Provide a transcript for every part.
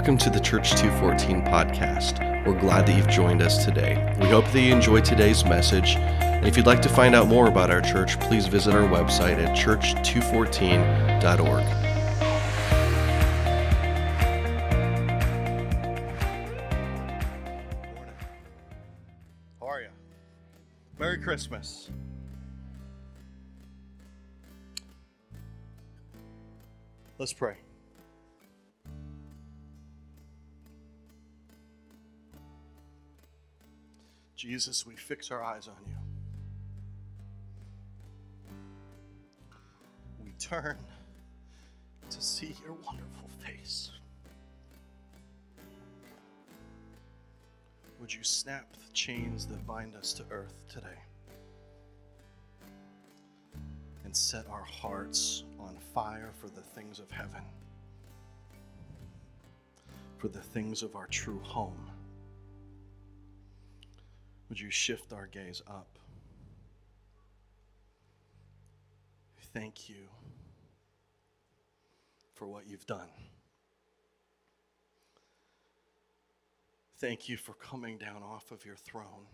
Welcome to the Church 214 podcast. We're glad that you've joined us today. We hope that you enjoyed today's message. And if you'd like to find out more about our church, please visit our website at church214.org. How are you? Merry Christmas. Let's pray. Jesus, we fix our eyes on you. We turn to see your wonderful face. Would you snap the chains that bind us to earth today and set our hearts on fire for the things of heaven, for the things of our true home? Would you shift our gaze up? Thank you for what you've done. Thank you for coming down off of your throne,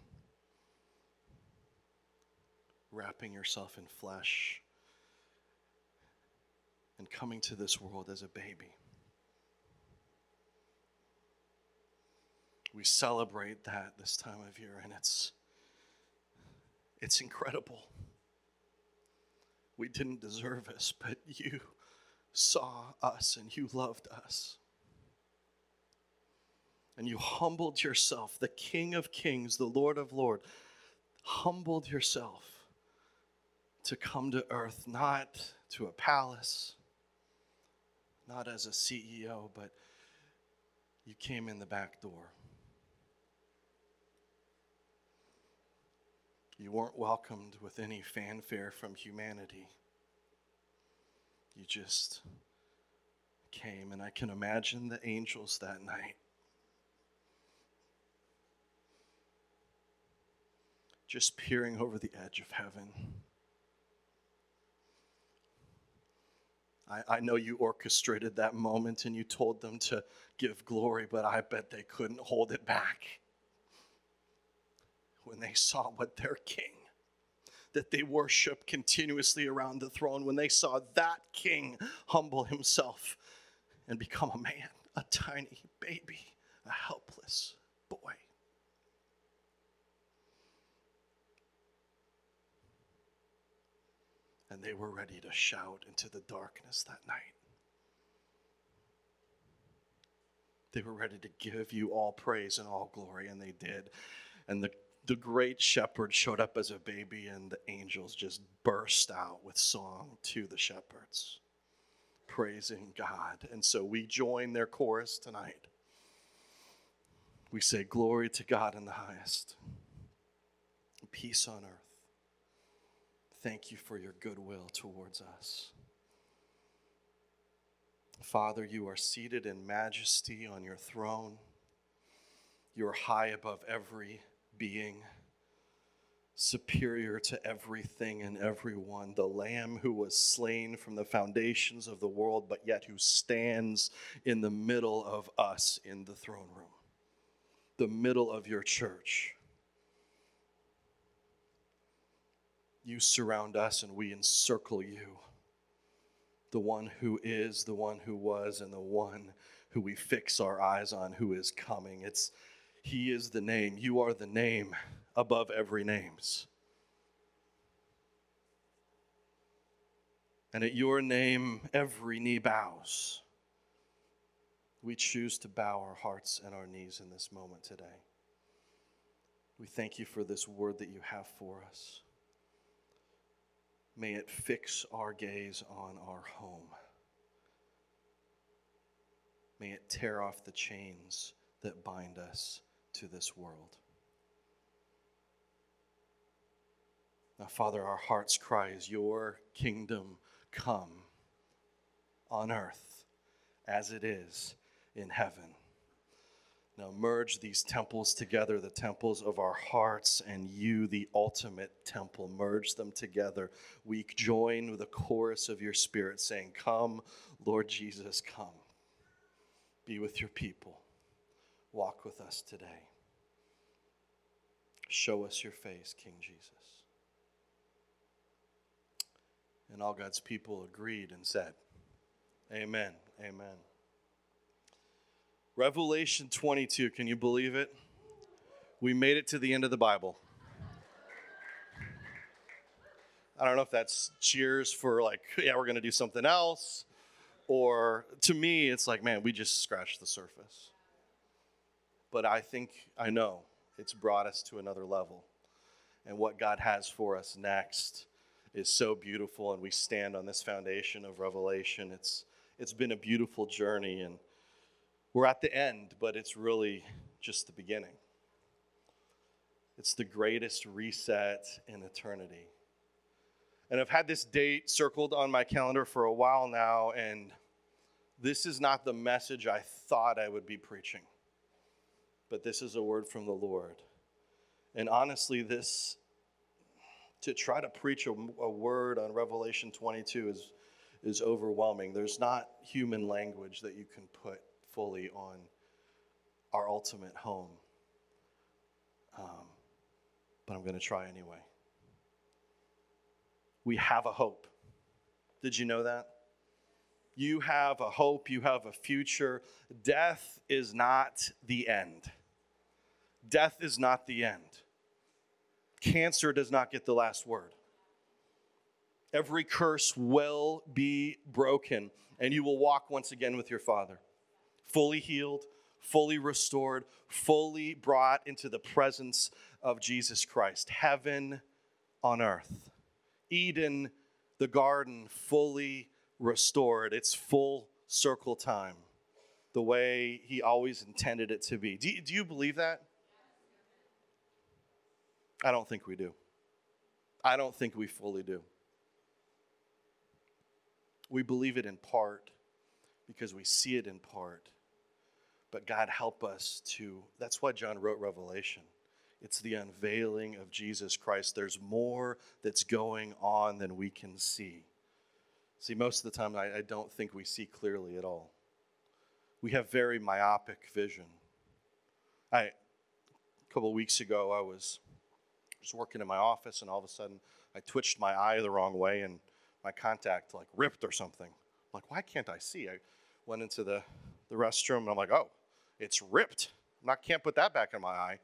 wrapping yourself in flesh, and coming to this world as a baby. We celebrate that this time of year, and it's, it's incredible. We didn't deserve this, but you saw us and you loved us and you humbled yourself, the King of Kings, the Lord of Lords, humbled yourself to come to earth, not to a palace, not as a CEO, but you came in the back door. You weren't welcomed with any fanfare from humanity. You just came, and I can imagine the angels that night just peering over the edge of heaven. I, I know you orchestrated that moment and you told them to give glory, but I bet they couldn't hold it back when they saw what their king that they worship continuously around the throne, when they saw that king humble himself and become a man, a tiny baby, a helpless boy. and they were ready to shout into the darkness that night. They were ready to give you all praise and all glory, and they did. And the, the great shepherd showed up as a baby, and the angels just burst out with song to the shepherds, praising God. And so we join their chorus tonight. We say, Glory to God in the highest, peace on earth thank you for your goodwill towards us. Father, you are seated in majesty on your throne. You are high above every being, superior to everything and everyone. The Lamb who was slain from the foundations of the world, but yet who stands in the middle of us in the throne room, the middle of your church. You surround us and we encircle you. The one who is, the one who was, and the one who we fix our eyes on who is coming. It's He is the name. You are the name above every names. And at your name, every knee bows. We choose to bow our hearts and our knees in this moment today. We thank you for this word that you have for us. May it fix our gaze on our home. May it tear off the chains that bind us to this world. Now, Father, our heart's cry is Your kingdom come on earth as it is in heaven. Now, merge these temples together, the temples of our hearts and you, the ultimate temple. Merge them together. We join with the chorus of your spirit saying, Come, Lord Jesus, come. Be with your people. Walk with us today. Show us your face, King Jesus. And all God's people agreed and said, Amen. Amen. Revelation 22, can you believe it? We made it to the end of the Bible. I don't know if that's cheers for like, yeah, we're going to do something else. Or to me, it's like, man, we just scratched the surface. But I think, I know, it's brought us to another level. And what God has for us next is so beautiful. And we stand on this foundation of revelation. It's, it's been a beautiful journey. And we're at the end, but it's really just the beginning. It's the greatest reset in eternity. And I've had this date circled on my calendar for a while now, and this is not the message I thought I would be preaching. But this is a word from the Lord. And honestly, this, to try to preach a, a word on Revelation 22 is, is overwhelming. There's not human language that you can put fully on our ultimate home. Um, but I'm going to try anyway we have a hope. Did you know that? You have a hope, you have a future. Death is not the end. Death is not the end. Cancer does not get the last word. Every curse will be broken, and you will walk once again with your Father, fully healed, fully restored, fully brought into the presence of Jesus Christ. Heaven on earth. Eden, the garden, fully restored. It's full circle time, the way He always intended it to be. Do you, do you believe that? I don't think we do. I don't think we fully do. We believe it in part because we see it in part. But God, help us to. That's why John wrote Revelation. It's the unveiling of Jesus Christ. There's more that's going on than we can see. See, most of the time, I, I don't think we see clearly at all. We have very myopic vision. I, a couple weeks ago, I was just working in my office, and all of a sudden, I twitched my eye the wrong way, and my contact like ripped or something. I'm like, why can't I see? I went into the, the restroom, and I'm like, oh, it's ripped. I can't put that back in my eye.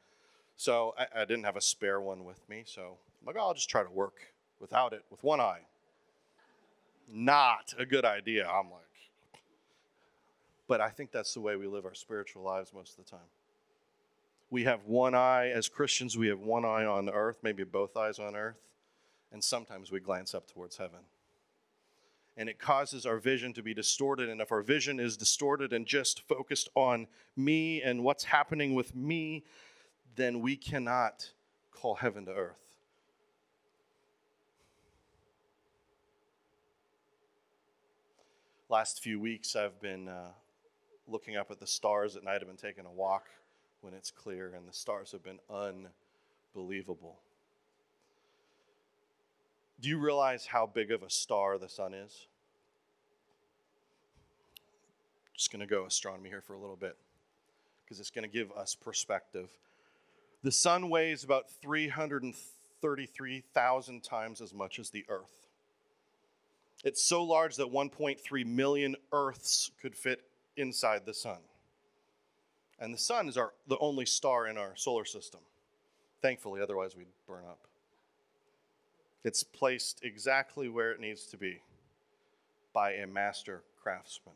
So I, I didn't have a spare one with me. So I'm like, oh, I'll just try to work without it with one eye. Not a good idea. I'm like, but I think that's the way we live our spiritual lives most of the time. We have one eye, as Christians, we have one eye on earth, maybe both eyes on earth, and sometimes we glance up towards heaven. And it causes our vision to be distorted. And if our vision is distorted and just focused on me and what's happening with me, then we cannot call heaven to earth. Last few weeks, I've been uh, looking up at the stars at night. I've been taking a walk when it's clear, and the stars have been unbelievable. Do you realize how big of a star the sun is? Just going to go astronomy here for a little bit because it's going to give us perspective. The sun weighs about 333,000 times as much as the earth. It's so large that 1.3 million Earths could fit inside the sun. And the sun is our, the only star in our solar system. Thankfully, otherwise, we'd burn up. It's placed exactly where it needs to be by a master craftsman.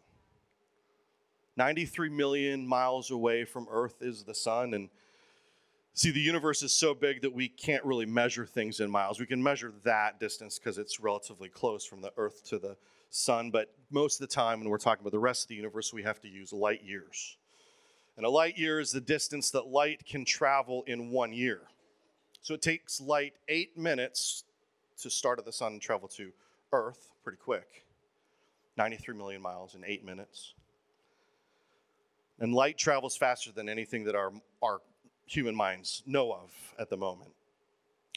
93 million miles away from Earth is the sun, and See, the universe is so big that we can't really measure things in miles. We can measure that distance because it's relatively close from the Earth to the sun, but most of the time when we're talking about the rest of the universe, we have to use light years. And a light year is the distance that light can travel in one year. So it takes light eight minutes to start at the sun and travel to Earth pretty quick 93 million miles in eight minutes. And light travels faster than anything that our, our human minds know of at the moment.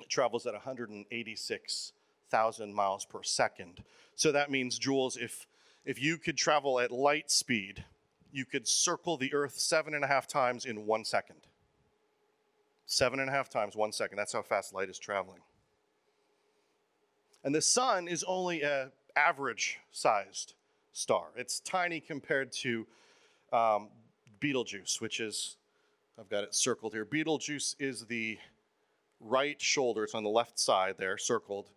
It travels at 186,000 miles per second. So that means, Jules, if, if you could travel at light speed you could circle the earth seven and a half times in one second. Seven and a half times, one second. That's how fast light is traveling. And the sun is only a average sized star. It's tiny compared to um, Betelgeuse, which is, I've got it circled here. Betelgeuse is the right shoulder, it's on the left side there, circled,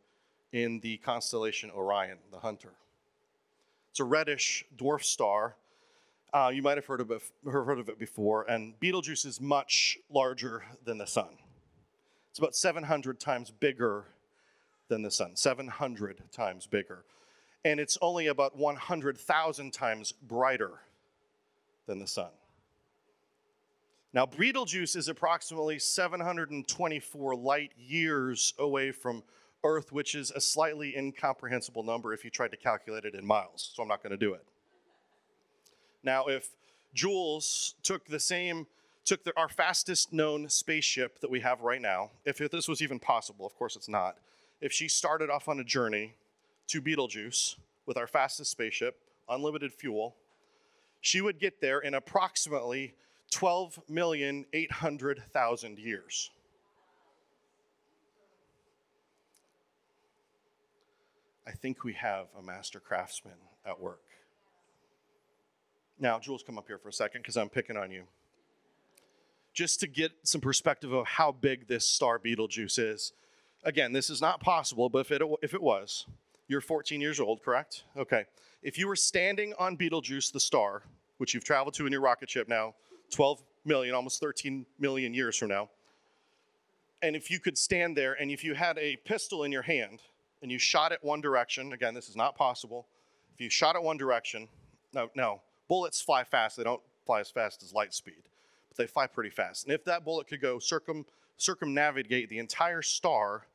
in the constellation Orion, the hunter. It's a reddish dwarf star. Uh, you might have heard of, it, heard of it before, and Betelgeuse is much larger than the sun. It's about 700 times bigger than the sun, 700 times bigger. And it's only about 100,000 times brighter than the sun. Now, Betelgeuse is approximately 724 light years away from Earth, which is a slightly incomprehensible number if you tried to calculate it in miles, so I'm not going to do it. Now, if Jules took the same, took the, our fastest known spaceship that we have right now, if this was even possible, of course it's not, if she started off on a journey to Betelgeuse with our fastest spaceship, unlimited fuel, she would get there in approximately 12,800,000 years. I think we have a master craftsman at work. Now, Jules, come up here for a second because I'm picking on you. Just to get some perspective of how big this star Betelgeuse is. Again, this is not possible, but if it, if it was, you're 14 years old, correct? Okay. If you were standing on Betelgeuse, the star, which you've traveled to in your rocket ship now, 12 million, almost 13 million years from now, and if you could stand there and if you had a pistol in your hand and you shot it one direction, again, this is not possible. If you shot it one direction, no, no, bullets fly fast. They don't fly as fast as light speed, but they fly pretty fast. And if that bullet could go circum circumnavigate the entire star,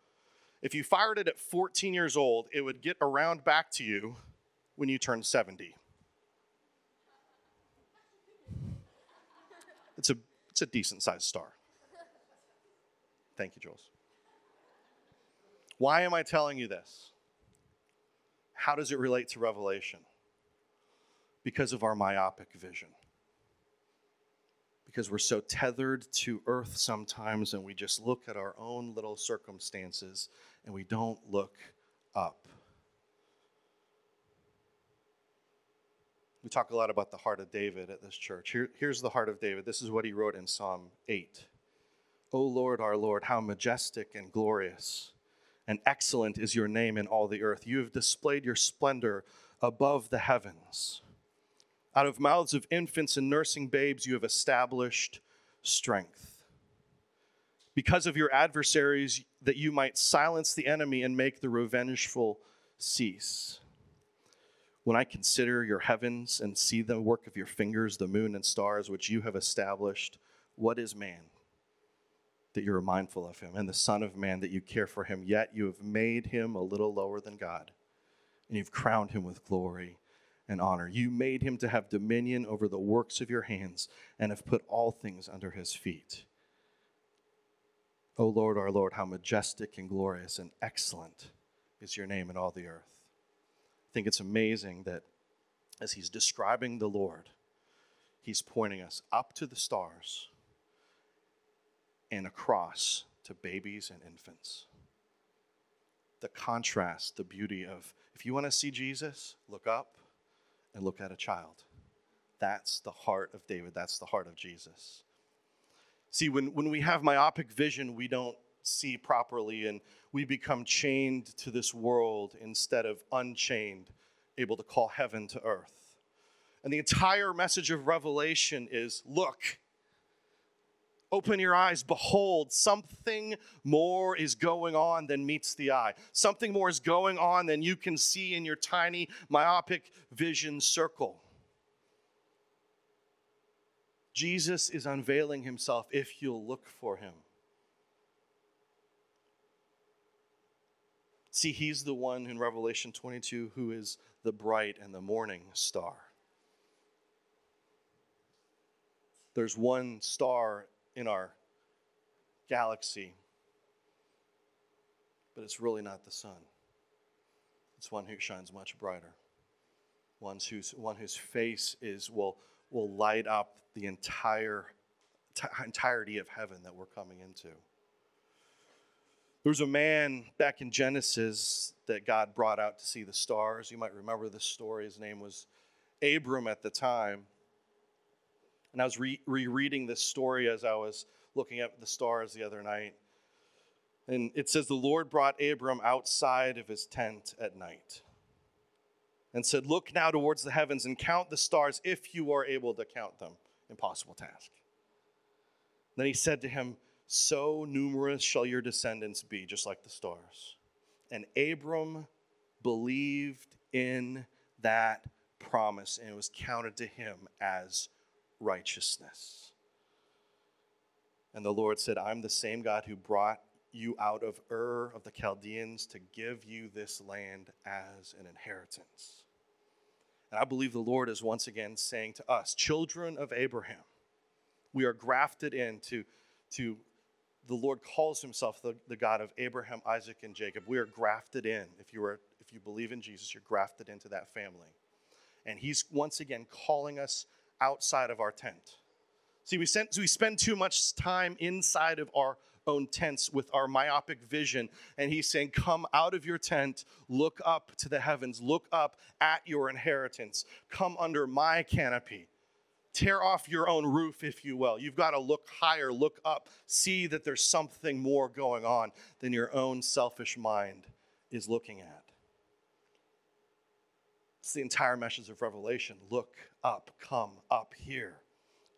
if you fired it at 14 years old, it would get around back to you when you turn 70. It's a, it's a decent sized star. Thank you, Jules. Why am I telling you this? How does it relate to Revelation? Because of our myopic vision. Because we're so tethered to earth sometimes and we just look at our own little circumstances and we don't look up. We talk a lot about the heart of David at this church. Here, here's the heart of David. This is what he wrote in Psalm 8. O Lord, our Lord, how majestic and glorious and excellent is your name in all the earth. You have displayed your splendor above the heavens. Out of mouths of infants and nursing babes, you have established strength. Because of your adversaries, that you might silence the enemy and make the revengeful cease. When I consider your heavens and see the work of your fingers, the moon and stars which you have established, what is man that you're mindful of him, and the Son of Man that you care for him? Yet you have made him a little lower than God, and you've crowned him with glory and honor. You made him to have dominion over the works of your hands, and have put all things under his feet. O Lord, our Lord, how majestic and glorious and excellent is your name in all the earth. I think it's amazing that as he's describing the Lord, he's pointing us up to the stars and across to babies and infants. The contrast, the beauty of if you want to see Jesus, look up and look at a child. That's the heart of David. That's the heart of Jesus. See, when, when we have myopic vision, we don't see properly and we become chained to this world instead of unchained, able to call heaven to earth. And the entire message of Revelation is look, open your eyes, behold, something more is going on than meets the eye. Something more is going on than you can see in your tiny myopic vision circle. Jesus is unveiling himself if you'll look for him. See, he's the one in Revelation 22 who is the bright and the morning star. There's one star in our galaxy, but it's really not the sun. It's one who shines much brighter. One whose, one whose face is, will, will light up the entire t- entirety of heaven that we're coming into. There was a man back in Genesis that God brought out to see the stars. You might remember this story. His name was Abram at the time. And I was re- rereading this story as I was looking at the stars the other night. And it says, The Lord brought Abram outside of his tent at night and said, Look now towards the heavens and count the stars if you are able to count them. Impossible task. Then he said to him, So numerous shall your descendants be, just like the stars. And Abram believed in that promise, and it was counted to him as righteousness. And the Lord said, I'm the same God who brought you out of Ur of the Chaldeans to give you this land as an inheritance. And I believe the Lord is once again saying to us, children of Abraham, we are grafted into to the Lord calls himself the, the God of Abraham, Isaac, and Jacob. We are grafted in. If you are if you believe in Jesus, you're grafted into that family. And he's once again calling us outside of our tent. See, we, sent, we spend too much time inside of our own tents with our myopic vision. And he's saying, Come out of your tent, look up to the heavens, look up at your inheritance, come under my canopy. Tear off your own roof, if you will. You've got to look higher, look up, see that there's something more going on than your own selfish mind is looking at. It's the entire message of Revelation. Look up, come up here.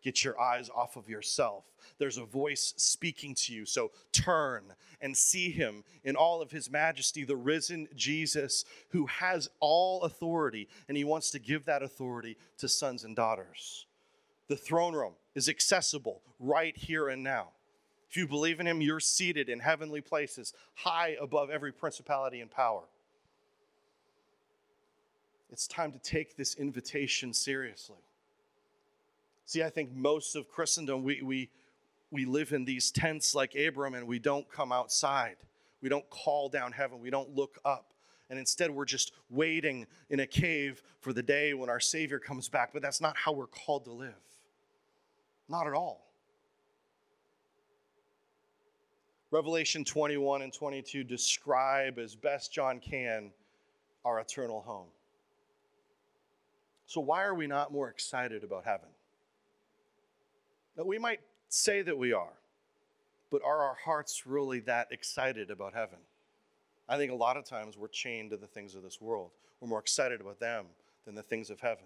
Get your eyes off of yourself. There's a voice speaking to you. So turn and see him in all of his majesty, the risen Jesus who has all authority, and he wants to give that authority to sons and daughters. The throne room is accessible right here and now. If you believe in him, you're seated in heavenly places, high above every principality and power. It's time to take this invitation seriously. See, I think most of Christendom, we, we, we live in these tents like Abram and we don't come outside. We don't call down heaven. We don't look up. And instead, we're just waiting in a cave for the day when our Savior comes back. But that's not how we're called to live. Not at all. Revelation 21 and 22 describe as best John can our eternal home. So, why are we not more excited about heaven? Now, we might say that we are, but are our hearts really that excited about heaven? I think a lot of times we're chained to the things of this world. We're more excited about them than the things of heaven.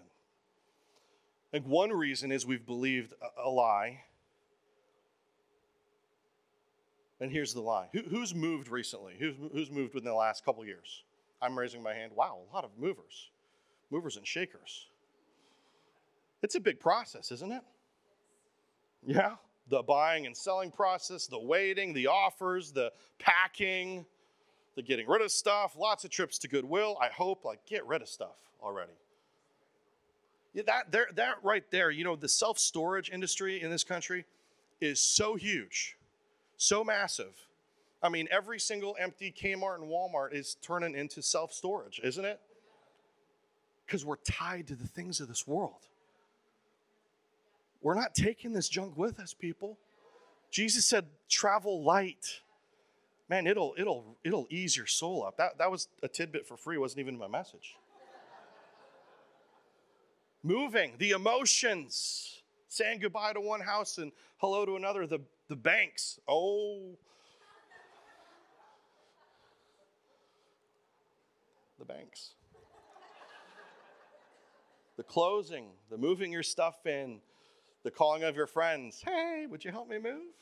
I think one reason is we've believed a, lie. And here's the lie. Who, who's moved recently? Who's, who's moved within the last couple years? I'm raising my hand. Wow, a lot of movers. Movers and shakers. It's a big process, isn't it? Yeah. The buying and selling process, the waiting, the offers, the packing, the getting rid of stuff, lots of trips to Goodwill. I hope, like, get rid of stuff already. Yeah, that, there, that right there, you know, the self storage industry in this country is so huge, so massive. I mean, every single empty Kmart and Walmart is turning into self storage, isn't it? Because we're tied to the things of this world. We're not taking this junk with us, people. Jesus said, travel light. Man, it'll it'll it'll ease your soul up. That that was a tidbit for free, it wasn't even my message. Moving, the emotions, saying goodbye to one house and hello to another, the, the banks. Oh, the banks. the closing, the moving your stuff in, the calling of your friends, hey, would you help me move?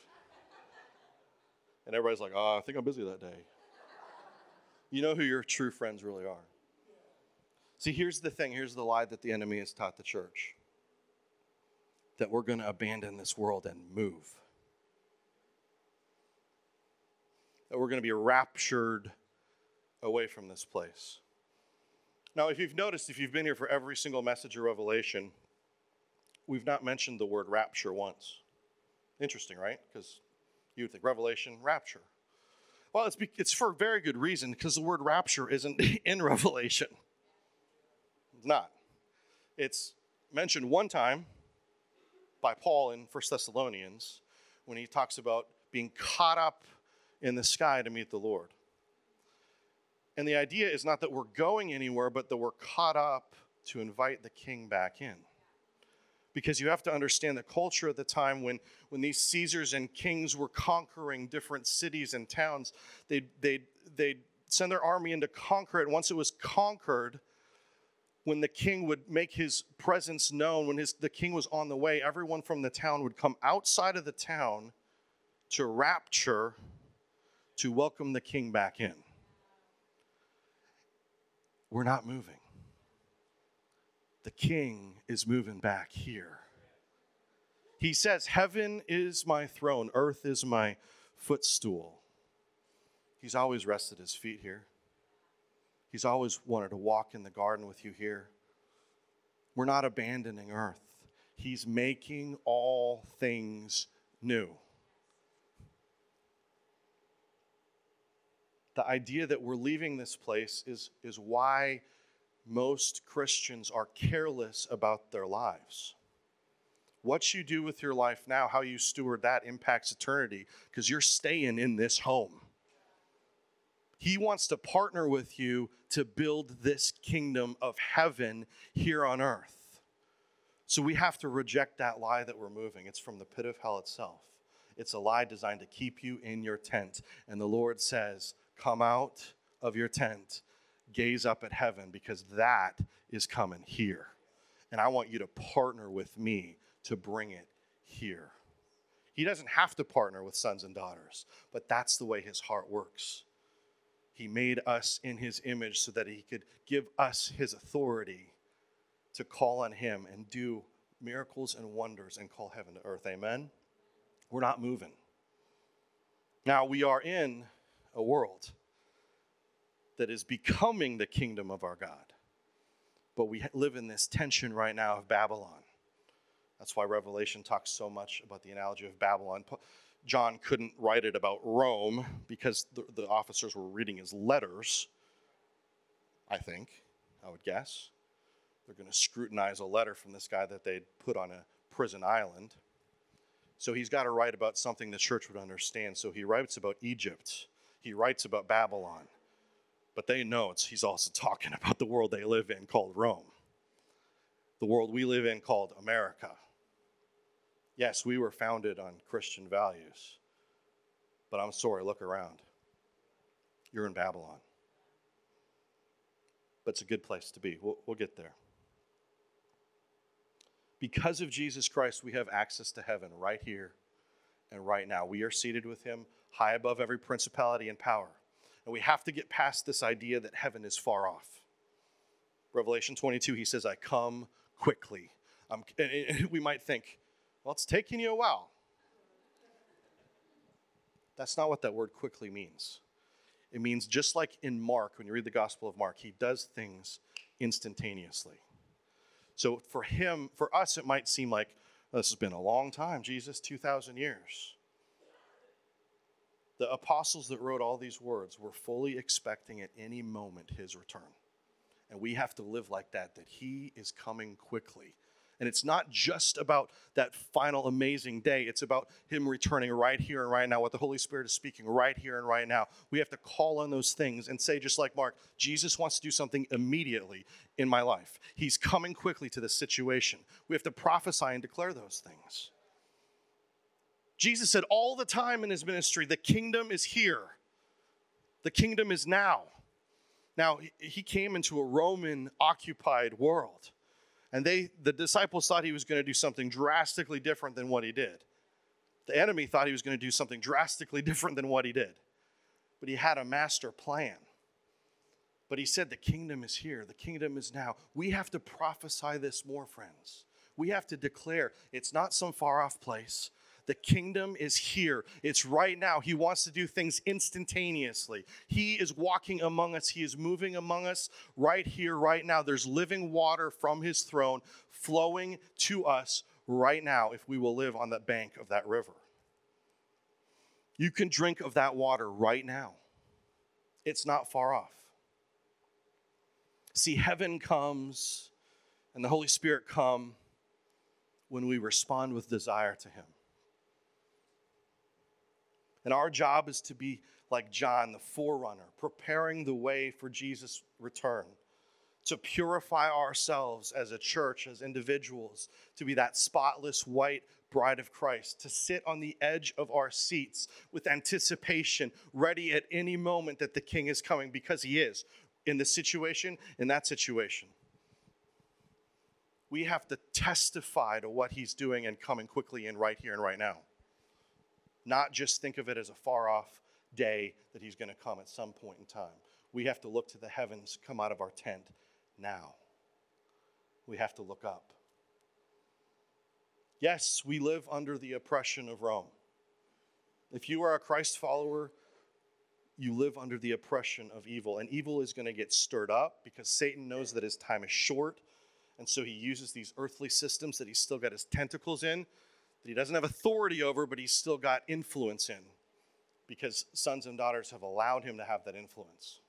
And everybody's like, oh, I think I'm busy that day. You know who your true friends really are. See, here's the thing here's the lie that the enemy has taught the church that we're going to abandon this world and move, that we're going to be raptured away from this place. Now, if you've noticed, if you've been here for every single message of Revelation, we've not mentioned the word rapture once. Interesting, right? Because you would think Revelation, rapture. Well, it's, be, it's for a very good reason because the word rapture isn't in Revelation. It's not. It's mentioned one time by Paul in 1 Thessalonians when he talks about being caught up in the sky to meet the Lord. And the idea is not that we're going anywhere, but that we're caught up to invite the king back in. Because you have to understand the culture at the time when, when these Caesars and kings were conquering different cities and towns, they'd, they'd, they'd send their army in to conquer it. Once it was conquered, when the king would make his presence known, when his, the king was on the way, everyone from the town would come outside of the town to rapture to welcome the king back in. We're not moving. The king is moving back here. He says, Heaven is my throne, earth is my footstool. He's always rested his feet here. He's always wanted to walk in the garden with you here. We're not abandoning earth, He's making all things new. the idea that we're leaving this place is, is why most Christians are careless about their lives. What you do with your life now, how you steward that, impacts eternity because you're staying in this home. He wants to partner with you to build this kingdom of heaven here on earth. So we have to reject that lie that we're moving. It's from the pit of hell itself. It's a lie designed to keep you in your tent. And the Lord says, Come out of your tent, gaze up at heaven, because that is coming here. And I want you to partner with me to bring it here. He doesn't have to partner with sons and daughters, but that's the way his heart works. He made us in his image so that he could give us his authority to call on him and do miracles and wonders and call heaven to earth. Amen? We're not moving. Now, we are in a world that is becoming the kingdom of our God. But we live in this tension right now of Babylon. That's why Revelation talks so much about the analogy of Babylon. John couldn't write it about Rome because the, the officers were reading his letters, I think, I would guess. They're going to scrutinize a letter from this guy that they'd put on a prison island. So he's got to write about something the church would understand. So he writes about Egypt he writes about Babylon, but they know it's, he's also talking about the world they live in called Rome, the world we live in called America. Yes, we were founded on Christian values, but I'm sorry, look around. You're in Babylon. But it's a good place to be. We'll, we'll get there. Because of Jesus Christ, we have access to heaven right here and right now. We are seated with him high above every principality and power. And we have to get past this idea that heaven is far off. Revelation 22, he says, I come quickly. Um, we might think, well, it's taking you a while. That's not what that word quickly means. It means just like in Mark, when you read the Gospel of Mark, he does things instantaneously. So for him, for us, it might seem like this has been a long time, Jesus, 2,000 years. The apostles that wrote all these words were fully expecting at any moment his return. And we have to live like that, that he is coming quickly. And it's not just about that final amazing day. It's about Him returning right here and right now, what the Holy Spirit is speaking right here and right now. We have to call on those things and say, just like Mark, Jesus wants to do something immediately in my life. He's coming quickly to this situation. We have to prophesy and declare those things. Jesus said all the time in his ministry, the kingdom is here, the kingdom is now. Now, he came into a Roman occupied world, and they, the disciples thought he was going to do something drastically different than what he did. The enemy thought he was going to do something drastically different than what he did. But he had a master plan. But he said, The kingdom is here, the kingdom is now. We have to prophesy this more, friends. We have to declare it's not some far off place. The kingdom is here. It's right now. He wants to do things instantaneously. He is walking among us, He is moving among us right here, right now. There's living water from His throne flowing to us right now if we will live on the bank of that river. You can drink of that water right now, it's not far off. See, heaven comes and the Holy Spirit come when we respond with desire to Him. And our job is to be like John, the forerunner, preparing the way for Jesus' return, to purify ourselves as a church, as individuals, to be that spotless white bride of Christ, to sit on the edge of our seats with anticipation, ready at any moment that the King is coming, because he is in this situation, in that situation. We have to testify to what he's doing and coming quickly in right here and right now. Not just think of it as a far off day that he's going to come at some point in time. We have to look to the heavens come out of our tent now. We have to look up. Yes, we live under the oppression of Rome. If you are a Christ follower, you live under the oppression of evil. And evil is going to get stirred up because Satan knows that his time is short. And so he uses these earthly systems that he's still got his tentacles in, that he doesn't have authority over, but he's still got influence in because sons and daughters have allowed him to have that influence.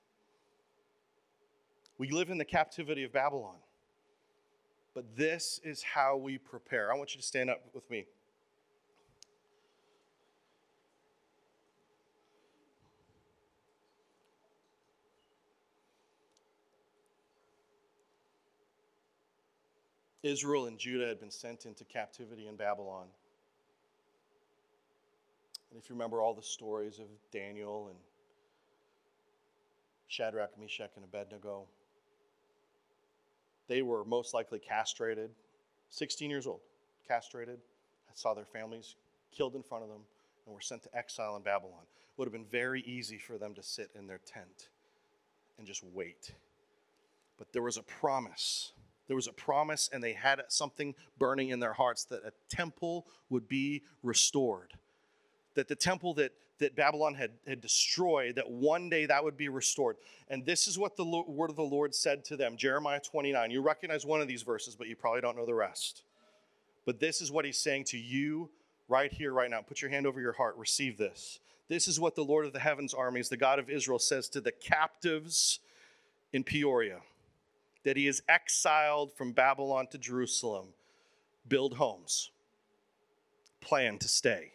We live in the captivity of Babylon. But this is how we prepare. I want you to stand up with me. Israel and Judah had been sent into captivity in Babylon. And if you remember all the stories of Daniel and Shadrach, Meshach, and Abednego, they were most likely castrated, 16 years old, castrated, saw their families killed in front of them, and were sent to exile in Babylon. It would have been very easy for them to sit in their tent and just wait. But there was a promise. There was a promise, and they had something burning in their hearts that a temple would be restored. That the temple that that Babylon had, had destroyed, that one day that would be restored. And this is what the word of the Lord said to them Jeremiah 29. You recognize one of these verses, but you probably don't know the rest. But this is what he's saying to you right here, right now. Put your hand over your heart, receive this. This is what the Lord of the heavens armies, the God of Israel, says to the captives in Peoria that he is exiled from Babylon to Jerusalem. Build homes, plan to stay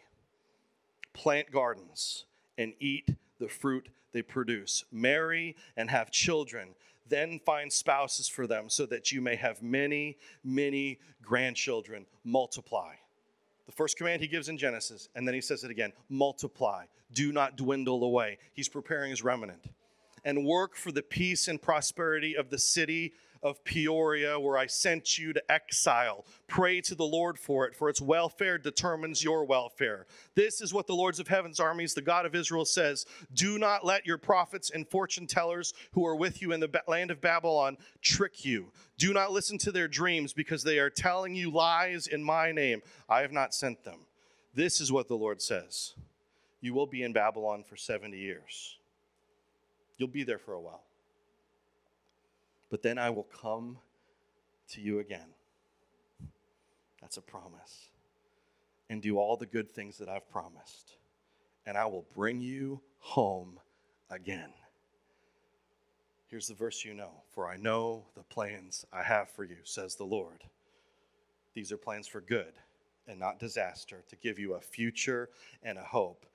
plant gardens, and eat the fruit they produce. Marry and have children, then find spouses for them, so that you may have many, many grandchildren. Multiply. The first command he gives in Genesis, and then he says it again multiply, do not dwindle away. He's preparing his remnant. And work for the peace and prosperity of the city of Peoria, where I sent you to exile. Pray to the Lord for it, for its welfare determines your welfare. This is what the Lords of Heaven's armies, the God of Israel, says Do not let your prophets and fortune tellers who are with you in the land of Babylon trick you. Do not listen to their dreams, because they are telling you lies in my name. I have not sent them. This is what the Lord says You will be in Babylon for 70 years. You'll be there for a while but then I will come to you again. That's a promise. And do all the good things that I've promised. And I will bring you home again. Here's the verse you know For I know the plans I have for you, says the Lord. These are plans for good and not disaster, to give you a future and a hope.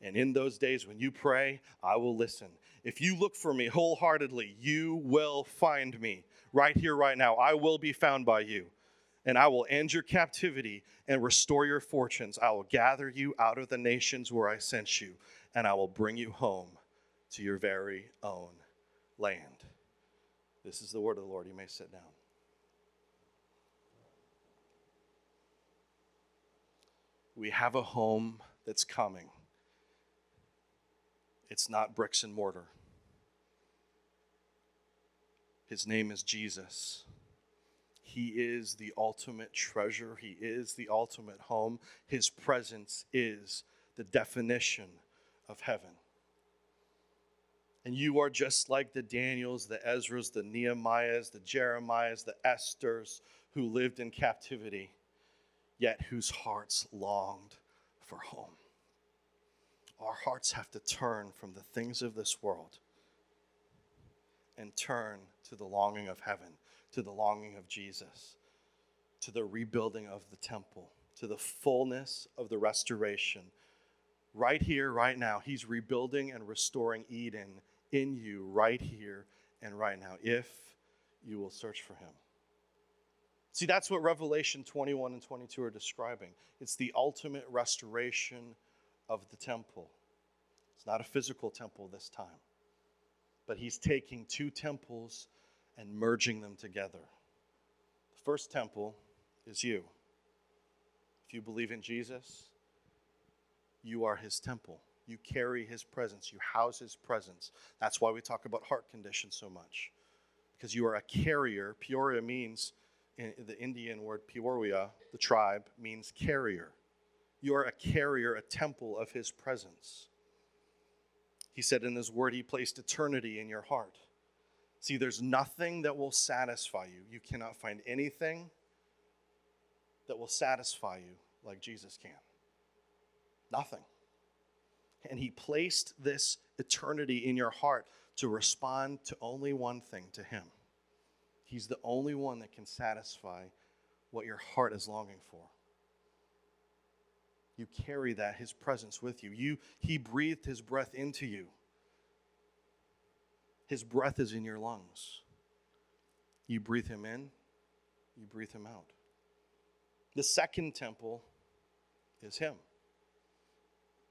And in those days when you pray, I will listen. If you look for me wholeheartedly, you will find me right here, right now. I will be found by you. And I will end your captivity and restore your fortunes. I will gather you out of the nations where I sent you, and I will bring you home to your very own land. This is the word of the Lord. You may sit down. We have a home that's coming. It's not bricks and mortar. His name is Jesus. He is the ultimate treasure. He is the ultimate home. His presence is the definition of heaven. And you are just like the Daniels, the Ezras, the Nehemiahs, the Jeremiahs, the Esthers who lived in captivity, yet whose hearts longed for home our hearts have to turn from the things of this world and turn to the longing of heaven, to the longing of Jesus, to the rebuilding of the temple, to the fullness of the restoration. Right here, right now, He's rebuilding and restoring Eden in you, right here and right now, if you will search for Him. See, that's what Revelation 21 and 22 are describing. It's the ultimate restoration of the temple. It's not a physical temple this time, but he's taking two temples and merging them together. The first temple is you. If you believe in Jesus, you are his temple. You carry his presence, you house his presence. That's why we talk about heart condition so much, because you are a carrier. Peoria means, in the Indian word Peoria, the tribe, means carrier. You are a carrier, a temple of his presence. He said in his word, he placed eternity in your heart. See, there's nothing that will satisfy you. You cannot find anything that will satisfy you like Jesus can. Nothing. And he placed this eternity in your heart to respond to only one thing to him. He's the only one that can satisfy what your heart is longing for. You carry that, his presence with you. you. He breathed his breath into you. His breath is in your lungs. You breathe him in, you breathe him out. The second temple is him.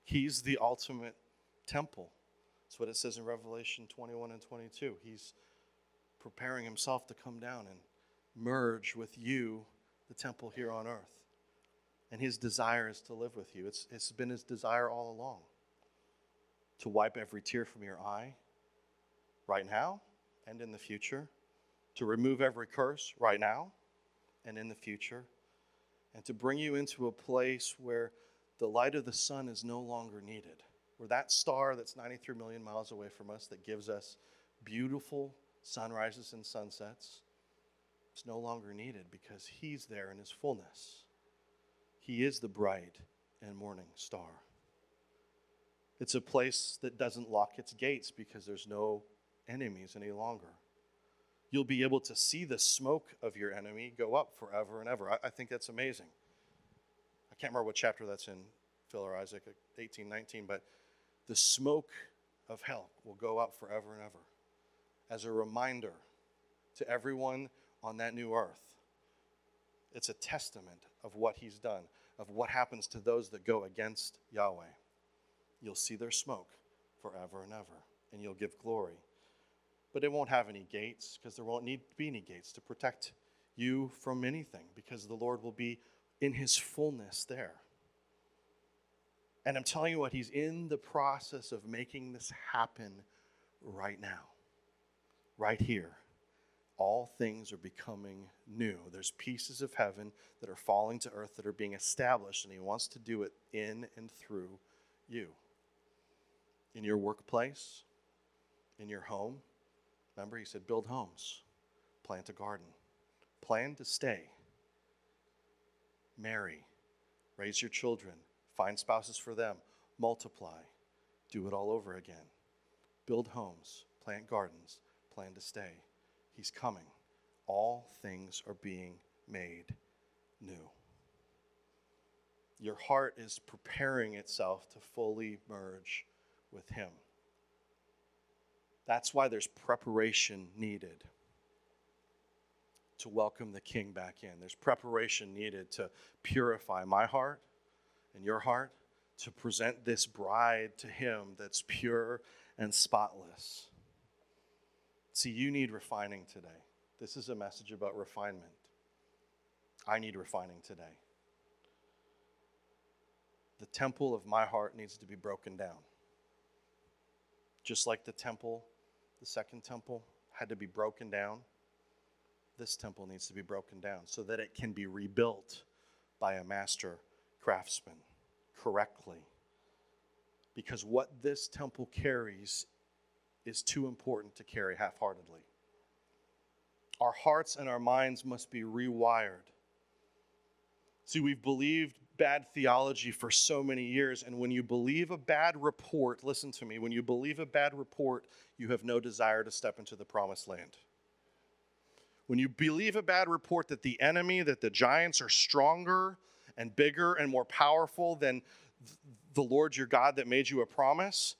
He's the ultimate temple. That's what it says in Revelation 21 and 22. He's preparing himself to come down and merge with you, the temple here on earth. And his desire is to live with you. It's, it's been his desire all along to wipe every tear from your eye right now and in the future, to remove every curse right now and in the future, and to bring you into a place where the light of the sun is no longer needed. Where that star that's 93 million miles away from us that gives us beautiful sunrises and sunsets, it's no longer needed because He's there in His fullness. He is the bright and morning star. It's a place that doesn't lock its gates because there's no enemies any longer. You'll be able to see the smoke of your enemy go up forever and ever. I, I think that's amazing. I can't remember what chapter that's in, Phil or Isaac, 18, 19, but the smoke of hell will go up forever and ever as a reminder to everyone on that new earth. It's a testament of what he's done, of what happens to those that go against Yahweh. You'll see their smoke forever and ever, and you'll give glory. But it won't have any gates because there won't need to be any gates to protect you from anything because the Lord will be in his fullness there. And I'm telling you what, he's in the process of making this happen right now, right here all things are becoming new. There's pieces of heaven that are falling to earth that are being established, and He wants to do it in and through you. In your workplace, in your home. Remember, He said, build homes, plant a garden, plan to stay, marry, raise your children, find spouses for them, multiply, do it all over again. Build homes, plant gardens, plan to stay. He's coming. All things are being made new. Your heart is preparing itself to fully merge with Him. That's why there's preparation needed to welcome the King back in. There's preparation needed to purify my heart and your heart, to present this bride to Him that's pure and spotless. See, you need refining today. This is a message about refinement. I need refining today. The temple of my heart needs to be broken down. Just like the temple, the second temple, had to be broken down, this temple needs to be broken down so that it can be rebuilt by a master craftsman correctly. Because what this temple carries is too important to carry half heartedly. Our hearts and our minds must be rewired. See, we've believed bad theology for so many years, and when you believe a bad report, listen to me, when you believe a bad report, you have no desire to step into the promised land. when you believe a bad report that the enemy, that the giants are stronger and bigger and more powerful than the Lord your God that made you a promise,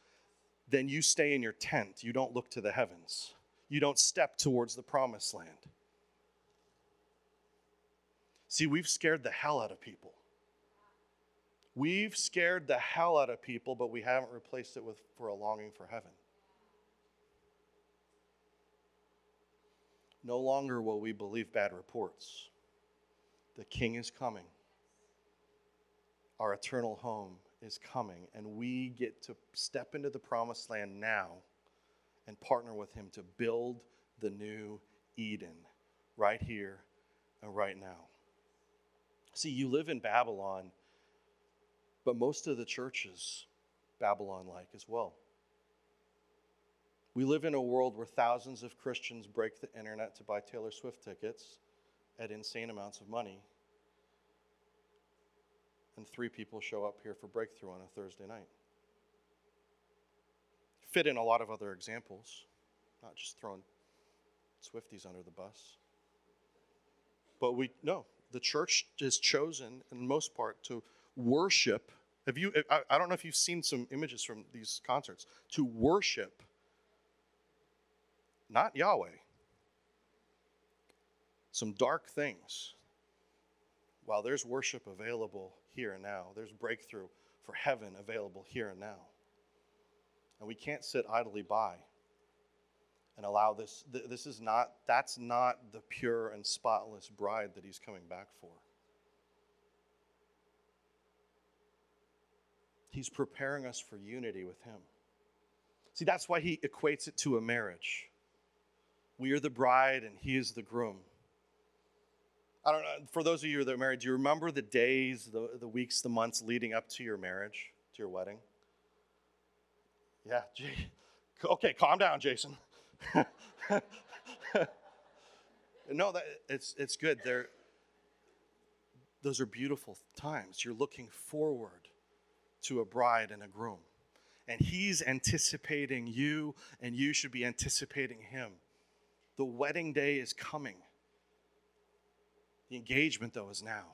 then you stay in your tent. You don't look to the heavens. You don't step towards the promised land. See, we've scared the hell out of people. We've scared the hell out of people, but we haven't replaced it with for a longing for heaven. No longer will we believe bad reports. The king is coming. Our eternal home is coming, and we get to step into the promised land now and partner with him to build the new Eden right here and right now. See, you live in Babylon, but most of the churches Babylon like as well. We live in a world where thousands of Christians break the internet to buy Taylor Swift tickets at insane amounts of money. And three people show up here for breakthrough on a Thursday night. Fit in a lot of other examples, not just throwing Swifties under the bus. But we no, the church is chosen in most part to worship. Have you I, I don't know if you've seen some images from these concerts, to worship not Yahweh. Some dark things. While there's worship available here and now, there's breakthrough for heaven available here and now. And we can't sit idly by and allow this. This is not, that's not the pure and spotless bride that he's coming back for. He's preparing us for unity with him. See, that's why he equates it to a marriage. We are the bride and he is the groom. I don't know, for those of you that are married, do you remember the days, the, the weeks, the months leading up to your marriage, to your wedding? Yeah, gee. Okay, calm down, Jason. no, that it's it's good. There those are beautiful times. You're looking forward to a bride and a groom. And he's anticipating you, and you should be anticipating him. The wedding day is coming. The engagement, though, is now.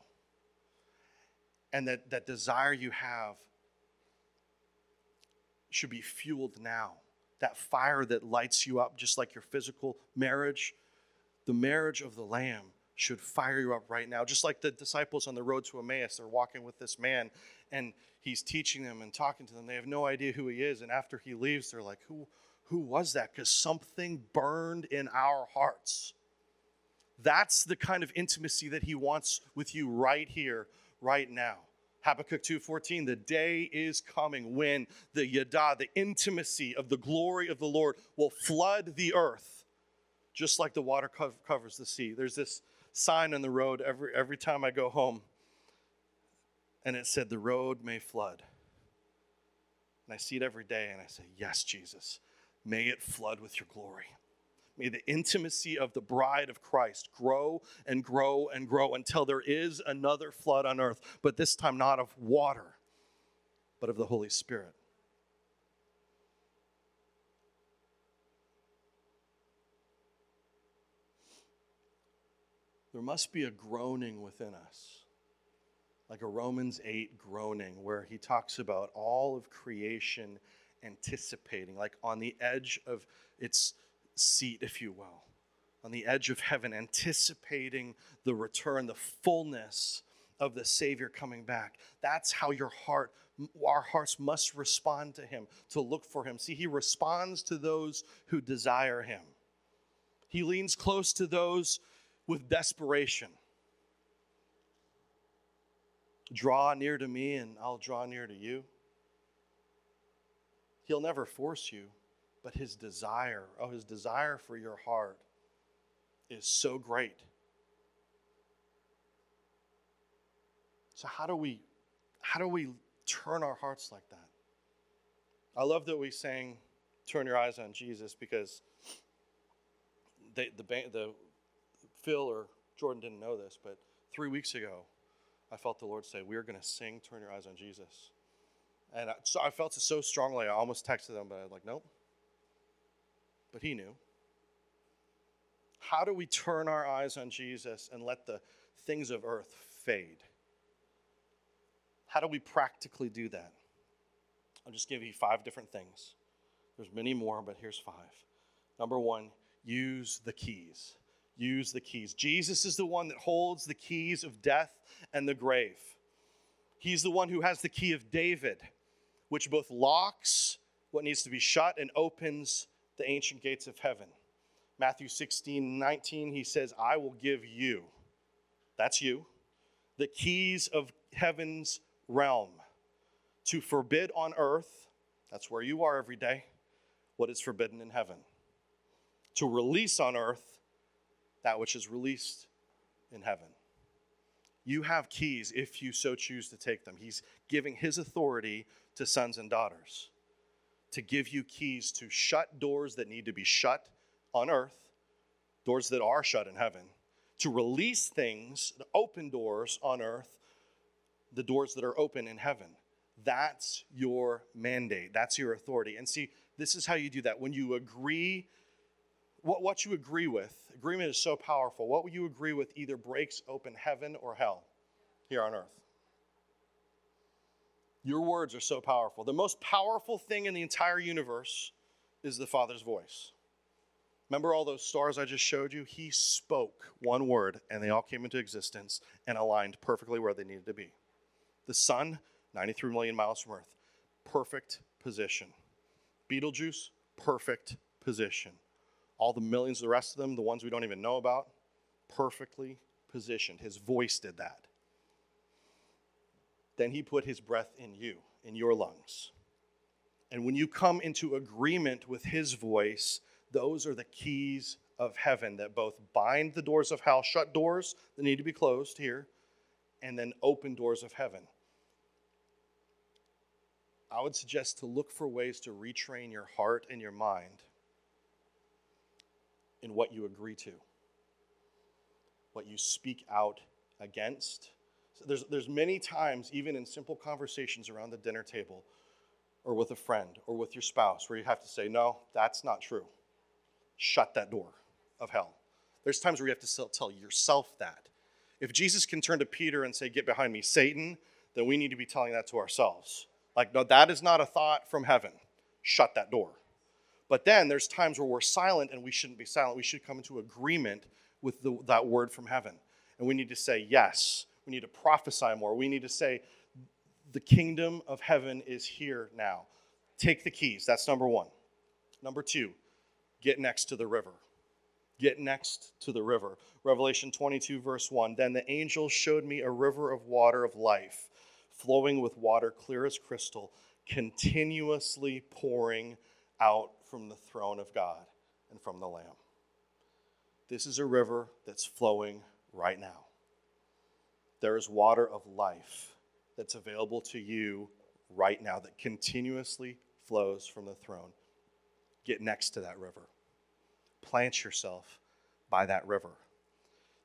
And that, that desire you have should be fueled now. That fire that lights you up, just like your physical marriage, the marriage of the Lamb should fire you up right now. Just like the disciples on the road to Emmaus, they're walking with this man and he's teaching them and talking to them. They have no idea who he is. And after he leaves, they're like, Who, who was that? Because something burned in our hearts. That's the kind of intimacy that he wants with you right here, right now. Habakkuk 2:14 the day is coming when the yada the intimacy of the glory of the Lord will flood the earth just like the water covers the sea there's this sign on the road every every time I go home and it said the road may flood and I see it every day and I say yes Jesus May it flood with your glory. May the intimacy of the bride of Christ grow and grow and grow until there is another flood on earth, but this time not of water, but of the Holy Spirit. There must be a groaning within us, like a Romans 8 groaning, where he talks about all of creation anticipating, like on the edge of its seat, if you will, on the edge of heaven, anticipating the return, the fullness of the Savior coming back. That's how your heart, our hearts must respond to Him, to look for Him. See, He responds to those who desire Him, He leans close to those with desperation. Draw near to me, and I'll draw near to you. He'll never force you, but his desire, oh, his desire for your heart is so great. So how do we how do we turn our hearts like that? I love that we sang turn your eyes on Jesus because they, the the Phil or Jordan didn't know this, but 3 weeks ago I felt the Lord say we are going to sing turn your eyes on Jesus. And I, so I felt it so strongly, I almost texted him, but I was like, nope. But he knew. How do we turn our eyes on Jesus and let the things of earth fade? How do we practically do that? I'll just give you five different things. There's many more, but here's five. Number one, use the keys. Use the keys. Jesus is the one that holds the keys of death and the grave. He's the one who has the key of David, which both locks what needs to be shut and opens the ancient gates of heaven. Matthew 16, 19, he says, I will give you, that's you, the keys of heaven's realm to forbid on earth, that's where you are every day, what is forbidden in heaven. To release on earth that which is released in heaven. You have keys if you so choose to take them. He's giving his authority to sons and daughters to give you keys to shut doors that need to be shut on earth, doors that are shut in heaven, to release things, open doors on earth, the doors that are open in heaven. That's your mandate. That's your authority. And see, this is how you do that. When you agree, what, what you agree with, agreement is so powerful. What you agree with either breaks open heaven or hell here on earth. Your words are so powerful. The most powerful thing in the entire universe is the Father's voice. Remember all those stars I just showed you? He spoke one word and they all came into existence and aligned perfectly where they needed to be. The sun 93 million miles from Earth. Perfect position. Betelgeuse, perfect position. All the millions, the rest of them, the ones we don't even know about, perfectly positioned. His voice did that. Then he put his breath in you, in your lungs. And when you come into agreement with his voice, those are the keys of heaven that both bind the doors of hell, shut doors that need to be closed here, and then open doors of heaven. I would suggest to look for ways to retrain your heart and your mind in what you agree to, what you speak out against. So there's, there's many times, even in simple conversations around the dinner table, or with a friend, or with your spouse, where you have to say, No, that's not true. Shut that door of hell. There's times where you have to tell yourself that. If Jesus can turn to Peter and say, Get behind me, Satan, then we need to be telling that to ourselves. Like, no, that is not a thought from heaven. Shut that door. But then there's times where we're silent and we shouldn't be silent. We should come into agreement with the, that word from heaven. And we need to say yes. We need to prophesy more. We need to say, the kingdom of heaven is here now. Take the keys. That's number one. Number two, get next to the river. Get next to the river. Revelation 22, verse 1. Then the angel showed me a river of water of life flowing with water clear as crystal, continuously pouring out from the throne of God and from the Lamb. This is a river that's flowing right now. There is water of life that's available to you right now that continuously flows from the throne. Get next to that river. Plant yourself by that river.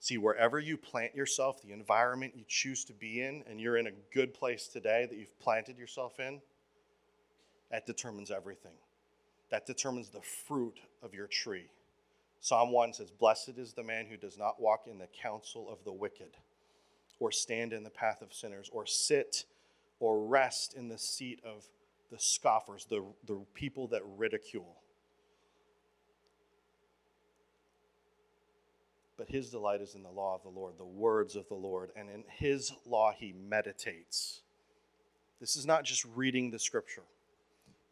See, wherever you plant yourself, the environment you choose to be in, and you're in a good place today that you've planted yourself in, that determines everything. That determines the fruit of your tree. Psalm 1 says, Blessed is the man who does not walk in the counsel of the wicked, or stand in the path of sinners, or sit or rest in the seat of the scoffers, the, the people that ridicule. but his delight is in the law of the Lord, the words of the Lord, and in his law he meditates. This is not just reading the scripture,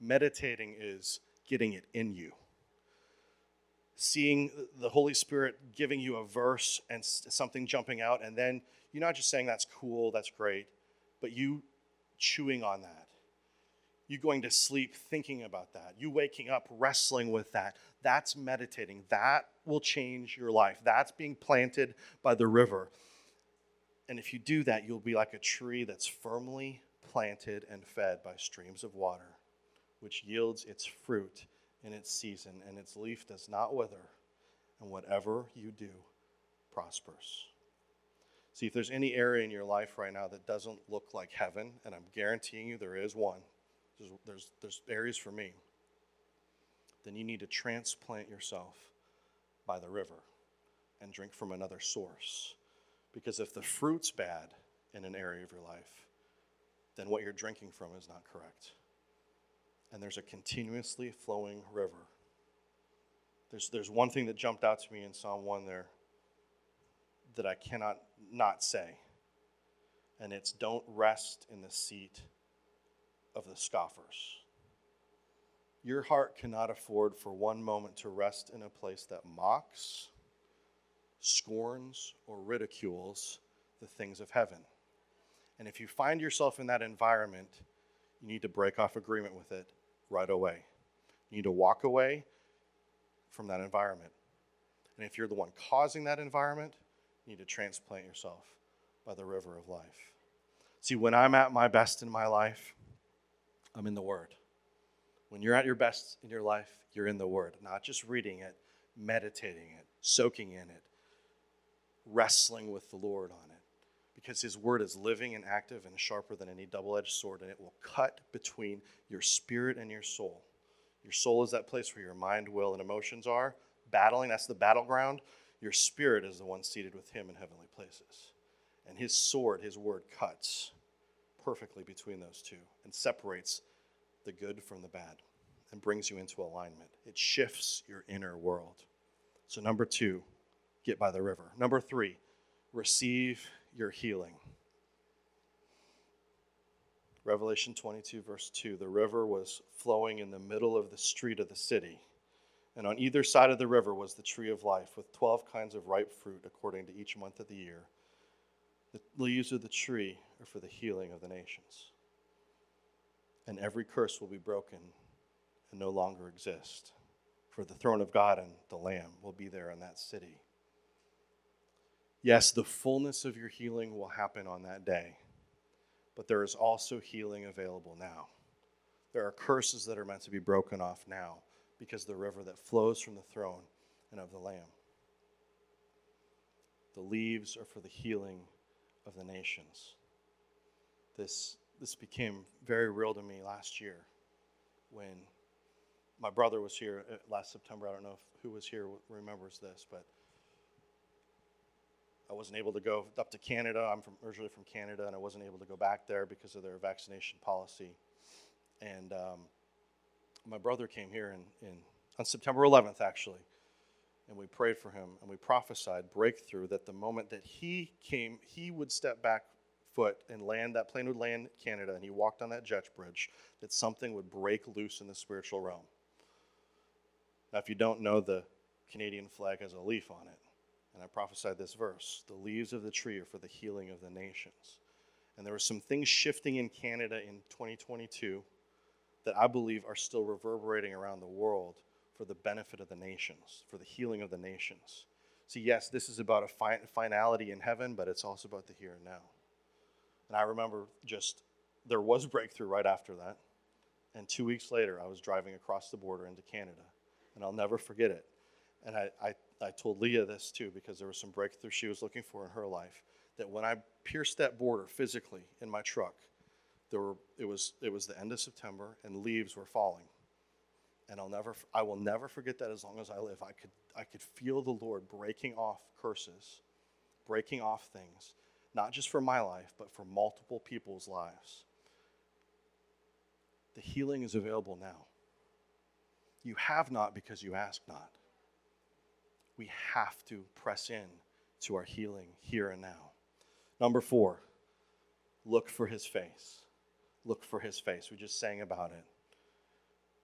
meditating is getting it in you. Seeing the Holy Spirit giving you a verse and something jumping out, and then you're not just saying that's cool, that's great, but you chewing on that. You going to sleep thinking about that. You waking up wrestling with that. That's meditating. That will change your life. That's being planted by the river. And if you do that, you'll be like a tree that's firmly planted and fed by streams of water, which yields its fruit in its season, and its leaf does not wither, and whatever you do prospers. See, if there's any area in your life right now that doesn't look like heaven, and I'm guaranteeing you there is one, there's, there's, there's areas for me then you need to transplant yourself by the river. and drink from another source. Because if the fruit's bad in an area of your life, then what you're drinking from is not correct. And there's a continuously flowing river. There's, there's one thing that jumped out to me in Psalm 1 there that I cannot not say, and it's don't rest in the seat of the scoffers. Your heart cannot afford for one moment to rest in a place that mocks, scorns, or ridicules the things of heaven. And if you find yourself in that environment, you need to break off agreement with it right away. You need to walk away from that environment. And if you're the one causing that environment, you need to transplant yourself by the river of life. See, when I'm at my best in my life, I'm in the Word. When you're at your best in your life, you're in the Word, not just reading it, meditating it, soaking in it, wrestling with the Lord on it. Because His Word is living and active and sharper than any double edged sword, and it will cut between your spirit and your soul. Your soul is that place where your mind, will, and emotions are battling. That's the battleground. Your spirit is the one seated with Him in heavenly places. And His sword, His Word, cuts perfectly between those two and separates the good from the bad and brings you into alignment. It shifts your inner world. So, number two, get by the river. Number three, receive your healing. Revelation 22, verse 2 the river was flowing in the middle of the street of the city. And on either side of the river was the tree of life with 12 kinds of ripe fruit according to each month of the year. The leaves of the tree are for the healing of the nations. And every curse will be broken and no longer exist. For the throne of God and the Lamb will be there in that city. Yes, the fullness of your healing will happen on that day, but there is also healing available now. There are curses that are meant to be broken off now because the river that flows from the throne and of the Lamb. The leaves are for the healing of the nations. This, this became very real to me last year when my brother was here uh, last September. I don't know if who was here remembers this, but I wasn't able to go up to Canada. I'm from, originally from Canada, and I wasn't able to go back there because of their vaccination policy. And um, my brother came here in, in, on September 11th, actually, and we prayed for him and we prophesied breakthrough that the moment that he came, he would step back foot and land, that plane would land Canada, and he walked on that jet bridge, that something would break loose in the spiritual realm. Now, if you don't know, the Canadian flag has a leaf on it. And I prophesied this verse The leaves of the tree are for the healing of the nations. And there were some things shifting in Canada in 2022 that I believe are still reverberating around the world for the benefit of the nations, for the healing of the nations. See, yes, this is about a fi- finality in heaven, but it's also about the here and now. And I remember just there was breakthrough right after that. And two weeks later, I was driving across the border into Canada. And I'll never forget it. And I, I, I told Leah this too, because there was some breakthrough she was looking for in her life. That when I pierced that border physically in my truck, there were it was it was the end of September and leaves were falling. And I'll never I will never forget that as long as I live. I could I could feel the Lord breaking off curses, breaking off things, not just for my life, but for multiple people's lives. The healing is available now. You have not because you ask not. We have to press in to our healing here and now. Number four, look for his face look for his face. We just sang about it.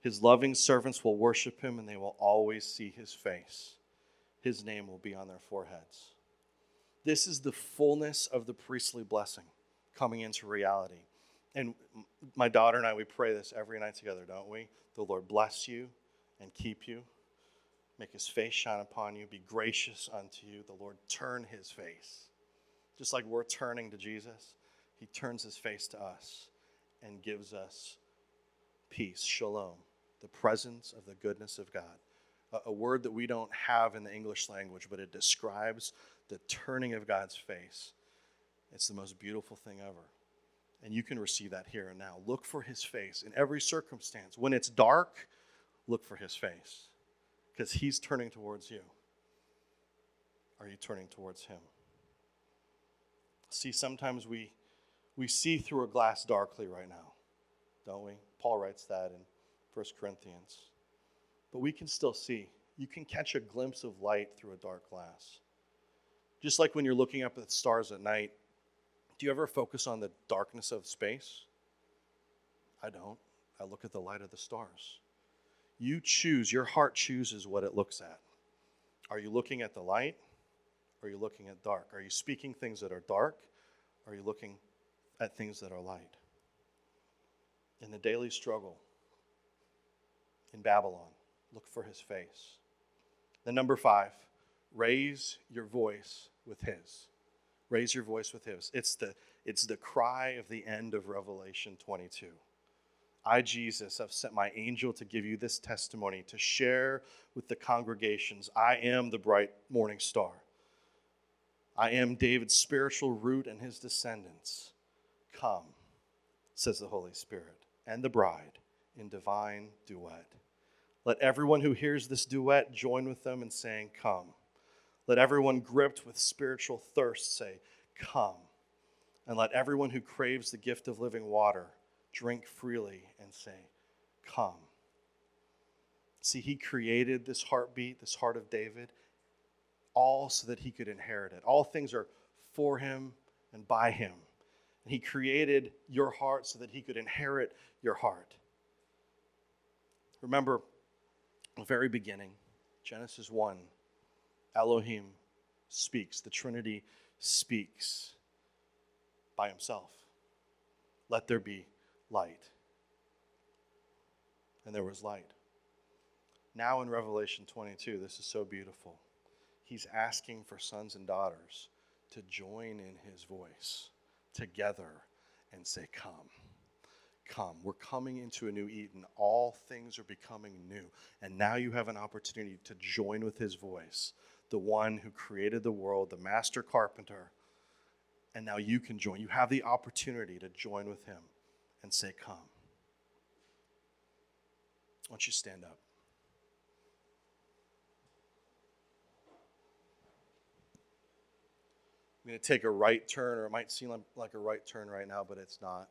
His loving servants will worship him and they will always see his face. His name will be on their foreheads. This is the fullness of the priestly blessing coming into reality. And my daughter and I, we pray this every night together, don't we? The Lord bless you and keep you, make his face shine upon you, be gracious unto you. The Lord turn his face. Just like we're turning to Jesus, he turns his face to us and gives us peace, shalom, the presence of the goodness of God. A, a word that we don't have in the English language, but it describes the turning of God's face. It's the most beautiful thing ever. And you can receive that here and now. Look for his face in every circumstance. When it's dark, look for his face because he's turning towards you. are you turning towards Him? See, sometimes we, we see through a glass darkly right now, don't we? Paul writes that in 1 Corinthians. But we can still see. You can catch a glimpse of light through a dark glass. Just like when you're looking up at the stars at night, do you ever focus on the darkness of space? I don't. I look at the light of the stars. You choose, your heart chooses what it looks at. Are you looking at the light? Or are you looking at dark? Are you speaking things that are dark? Are you looking at things that are light? In the daily struggle in Babylon, look for his face. Then, number five, raise your voice with his. Raise your voice with his. It's the, it's the cry of the end of Revelation 22. I, Jesus, have sent my angel to give you this testimony, to share with the congregations. I am the bright morning star. I am David's spiritual root and his descendants. Come, says the Holy Spirit, and the bride in divine duet. Let everyone who hears this duet join with them in saying, Come. Let everyone gripped with spiritual thirst say, Come. And let everyone who craves the gift of living water drink freely and say, Come. See, he created this heartbeat, this heart of David, all so that he could inherit it. All things are for him and by him. And he created your heart so that he could inherit your heart. Remember, the very beginning, Genesis 1, Elohim speaks, the Trinity speaks by himself. Let there be light. And there was light. Now in Revelation 22, this is so beautiful. He's asking for sons and daughters to join in his voice together and say, Come, come. We're coming into a new Eden. All things are becoming new. And now you have an opportunity to join with his voice, the one who created the world, the master carpenter. And now you can join. You have the opportunity to join with him and say, Come. Why don't you stand up? I'm going to take a right turn, or it might seem like a right turn right now, but it's not.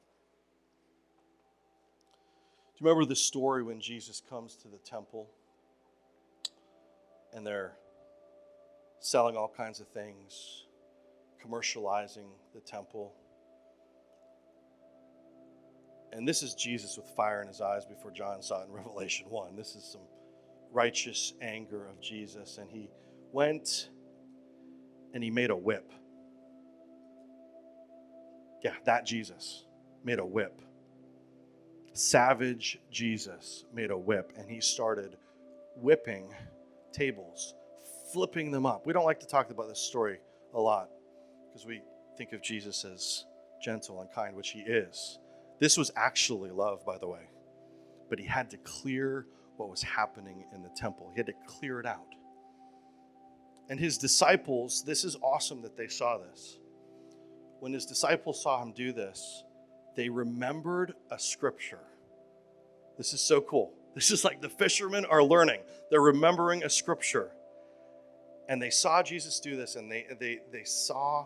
Do you remember the story when Jesus comes to the temple and they're selling all kinds of things, commercializing the temple? And this is Jesus with fire in his eyes before John saw it in Revelation 1. This is some righteous anger of Jesus. And he went and he made a whip. Yeah, that Jesus made a whip. Savage Jesus made a whip and he started whipping tables, flipping them up. We don't like to talk about this story a lot because we think of Jesus as gentle and kind, which he is. This was actually love, by the way. But he had to clear what was happening in the temple, he had to clear it out. And his disciples, this is awesome that they saw this. When his disciples saw him do this, they remembered a scripture. This is so cool. This is like the fishermen are learning. They're remembering a scripture. And they saw Jesus do this and they, they, they saw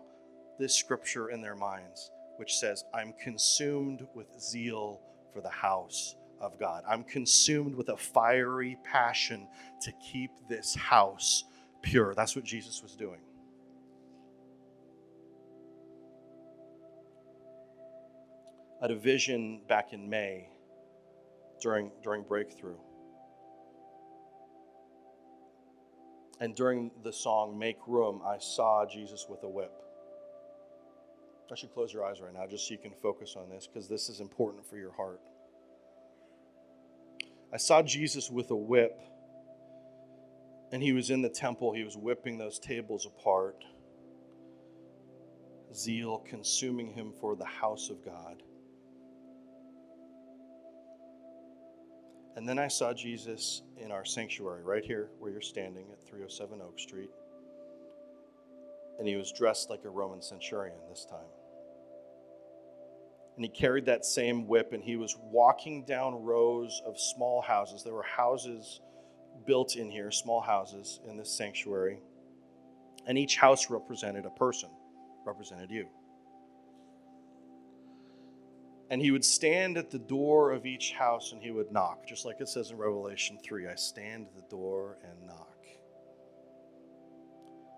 this scripture in their minds which says, I'm consumed with zeal for the house of God. I'm consumed with a fiery passion to keep this house pure. That's what Jesus was doing. Had a vision back in May during, during Breakthrough. And during the song Make Room, I saw Jesus with a whip. I should close your eyes right now just so you can focus on this because this is important for your heart. I saw Jesus with a whip, and he was in the temple. He was whipping those tables apart, zeal consuming him for the house of God. And then I saw Jesus in our sanctuary, right here where you're standing at 307 Oak Street and he was dressed like a Roman centurion this time. And he carried that same whip, and he was walking down rows of small houses. There were houses built in here, small houses in this sanctuary, And each house represented a person, represented you. And he would stand at the door of each house and he would knock, just like it says in Revelation 3 I stand at the door and knock.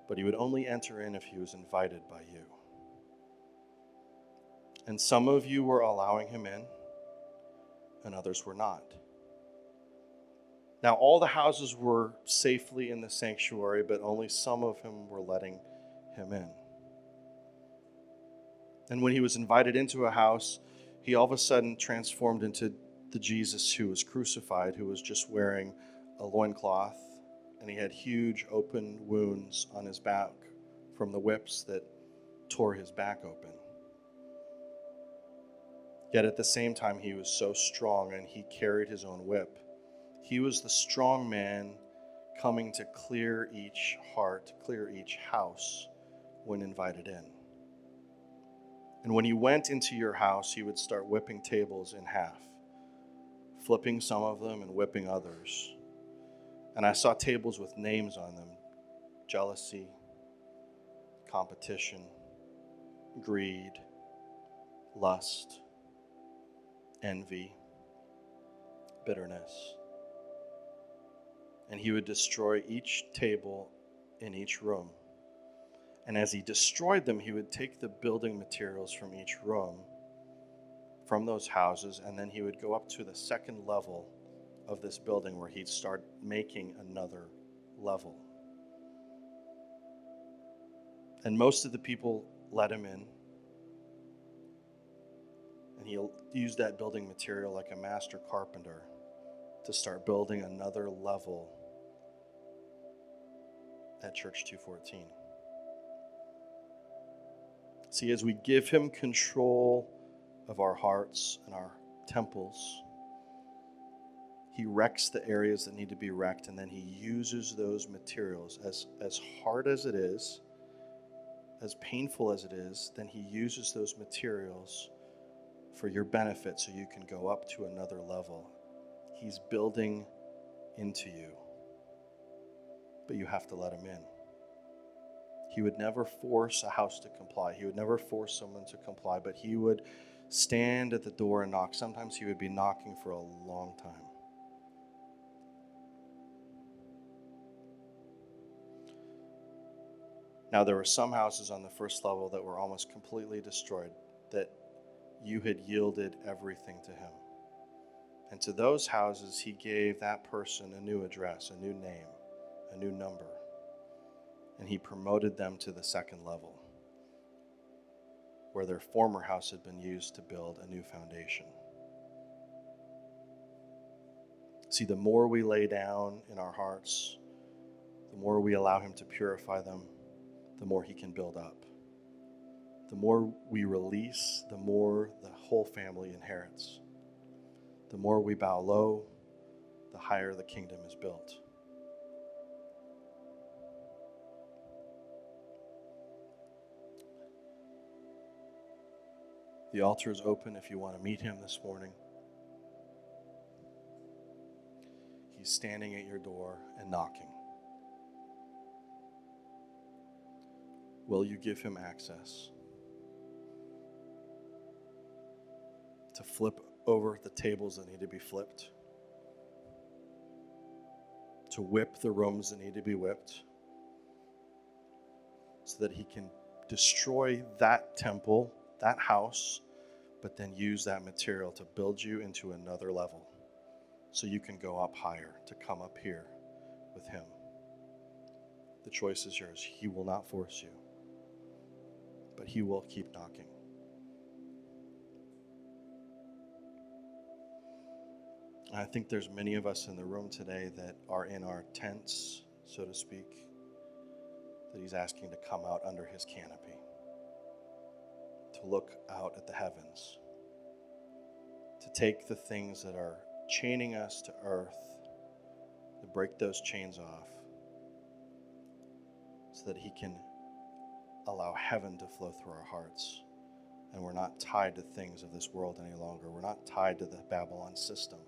But he would only enter in if he was invited by you. And some of you were allowing him in, and others were not. Now, all the houses were safely in the sanctuary, but only some of them were letting him in. And when he was invited into a house, he all of a sudden transformed into the Jesus who was crucified, who was just wearing a loincloth, and he had huge open wounds on his back from the whips that tore his back open. Yet at the same time, he was so strong and he carried his own whip. He was the strong man coming to clear each heart, clear each house when invited in. And when he went into your house, he would start whipping tables in half, flipping some of them and whipping others. And I saw tables with names on them jealousy, competition, greed, lust, envy, bitterness. And he would destroy each table in each room. And as he destroyed them, he would take the building materials from each room, from those houses, and then he would go up to the second level of this building where he'd start making another level. And most of the people let him in. And he'll use that building material like a master carpenter to start building another level at Church 214. See, as we give Him control of our hearts and our temples, He wrecks the areas that need to be wrecked, and then He uses those materials as, as hard as it is, as painful as it is, then He uses those materials for your benefit so you can go up to another level. He's building into you, but you have to let Him in. He would never force a house to comply. He would never force someone to comply, but he would stand at the door and knock. Sometimes he would be knocking for a long time. Now, there were some houses on the first level that were almost completely destroyed, that you had yielded everything to him. And to those houses, he gave that person a new address, a new name, a new number and he promoted them to the second level, where their former house had been used to build a new foundation. See, the more we lay down in our hearts, the more we allow Him to purify them, the more He can build up. The more we release, the more the whole family inherits. The more we bow low, the higher the kingdom is built. The altar is open if you want to meet him this morning. He's standing at your door and knocking. Will you give him access to flip over the tables that need to be flipped? To whip the rooms that need to be whipped? So that he can destroy that temple, that house, but then use that material to build you into another level so you can go up higher, to come up here with Him. The choice is yours. He will not force you, but He will keep knocking. I think there's many of us in the room today that are in our tents, so to speak, that He's asking to come out under His canopy to look out at the heavens, to take the things that are chaining us to earth, to break those chains off, so that He can allow heaven to flow through our hearts. And we're not tied to things of this world any longer. We're not tied to the Babylon system,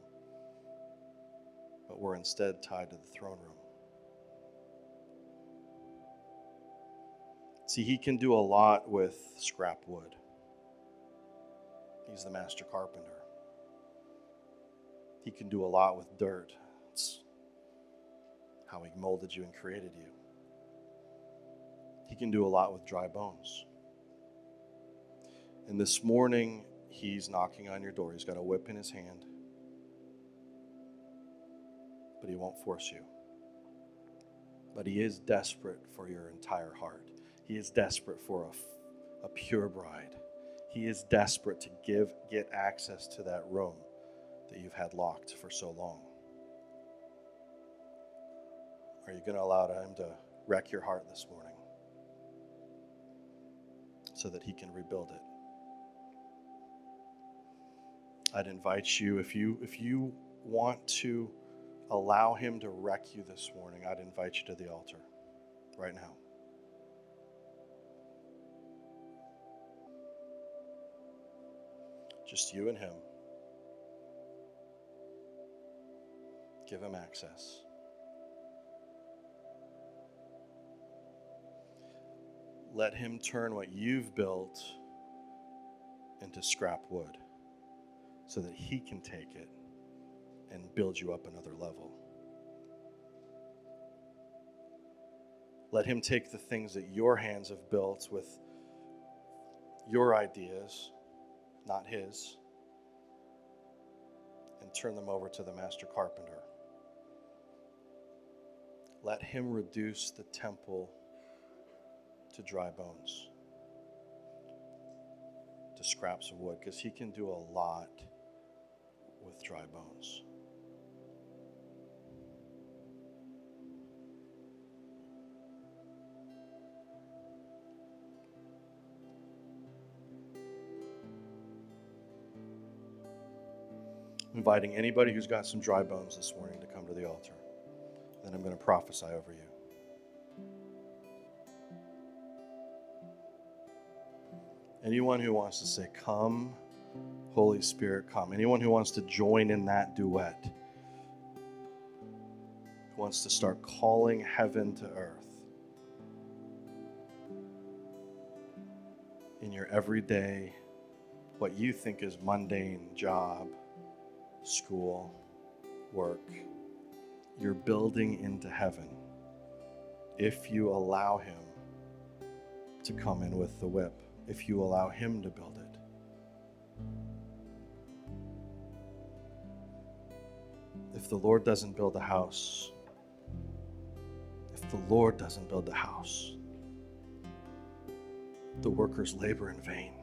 but we're instead tied to the throne room. See, he can do a lot with scrap wood. He's the master carpenter. He can do a lot with dirt. It's how he molded you and created you. He can do a lot with dry bones. And this morning, he's knocking on your door. He's got a whip in his hand, but he won't force you. But he is desperate for your entire heart. He is desperate for a, a pure bride. He is desperate to give get access to that room that you've had locked for so long. Are you going to allow him to wreck your heart this morning so that he can rebuild it? I'd invite you if you if you want to allow him to wreck you this morning, I'd invite you to the altar right now. Just you and him. Give him access. Let him turn what you've built into scrap wood so that He can take it and build you up another level. Let Him take the things that your hands have built with your ideas, not His, and turn them over to the Master Carpenter. Let Him reduce the temple to dry bones, to scraps of wood, because He can do a lot with dry bones. inviting anybody who's got some dry bones this morning to come to the altar. Then I'm going to prophesy over you. Anyone who wants to say, Come, Holy Spirit, come. Anyone who wants to join in that duet, who wants to start calling heaven to earth in your everyday, what you think is mundane job, school, work, you're building into heaven if you allow Him to come in with the whip, if you allow Him to build it. if the Lord doesn't build a house, if the Lord doesn't build a house, the workers labor in vain.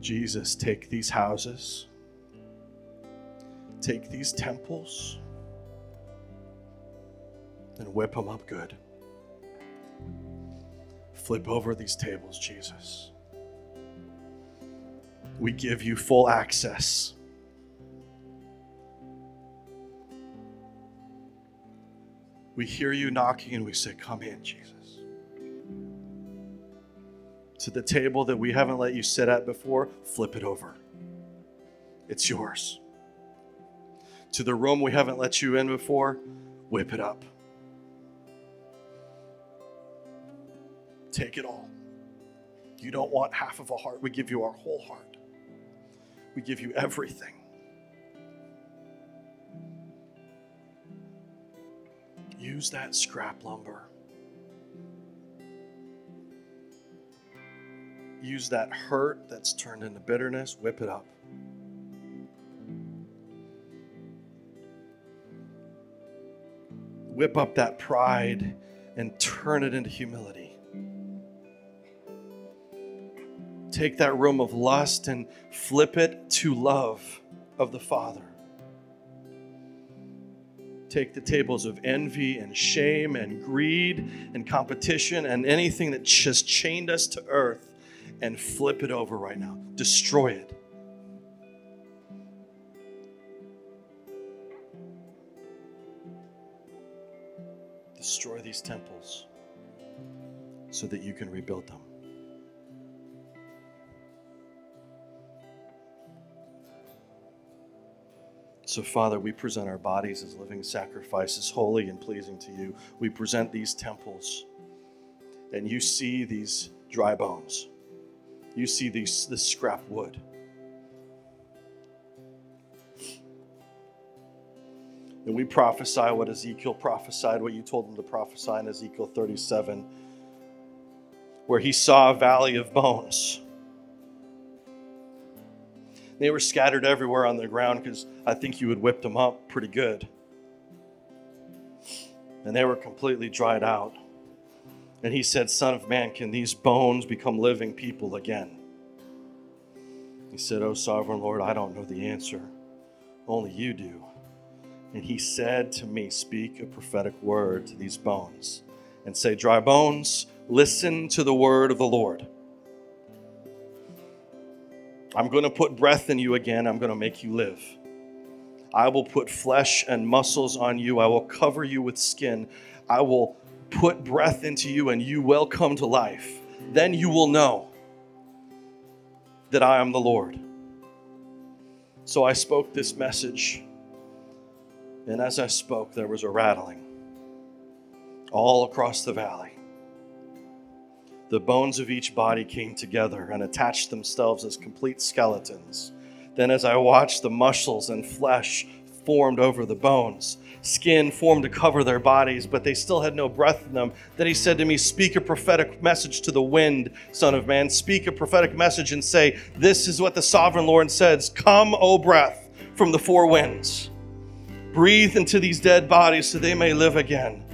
Jesus, take these houses, take these temples, and whip them up good. Flip over these tables, Jesus. We give you full access. We hear you knocking and we say, Come in, Jesus. To the table that we haven't let you sit at before, flip it over. It's yours. To the room we haven't let you in before, whip it up. Take it all. You don't want half of a heart, we give you our whole heart. We give you everything. Use that scrap lumber. Use that hurt that's turned into bitterness, whip it up. Whip up that pride and turn it into humility. Take that room of lust and flip it to love of the Father. Take the tables of envy and shame and greed and competition and anything that just chained us to earth and flip it over right now. Destroy it. Destroy these temples so that you can rebuild them. So, Father, we present our bodies as living sacrifices, holy and pleasing to you. We present these temples, and you see these dry bones. You see these, this scrap wood. And we prophesy what Ezekiel prophesied, what you told him to prophesy in Ezekiel 37, where he saw a valley of bones. They were scattered everywhere on the ground because I think you had whipped them up pretty good. And they were completely dried out. And he said, Son of man, can these bones become living people again? He said, Oh, sovereign Lord, I don't know the answer. Only you do. And he said to me, Speak a prophetic word to these bones and say, Dry bones, listen to the word of the Lord. I'm going to put breath in you again. I'm going to make you live. I will put flesh and muscles on you. I will cover you with skin. I will put breath into you, and you will come to life. Then you will know that I am the Lord. So I spoke this message, and as I spoke, there was a rattling all across the valley the bones of each body came together and attached themselves as complete skeletons. Then, as I watched, the muscles and flesh formed over the bones. Skin formed to cover their bodies, but they still had no breath in them. Then he said to me, Speak a prophetic message to the wind, Son of Man. Speak a prophetic message and say, This is what the sovereign Lord says Come, O breath, from the four winds. Breathe into these dead bodies so they may live again.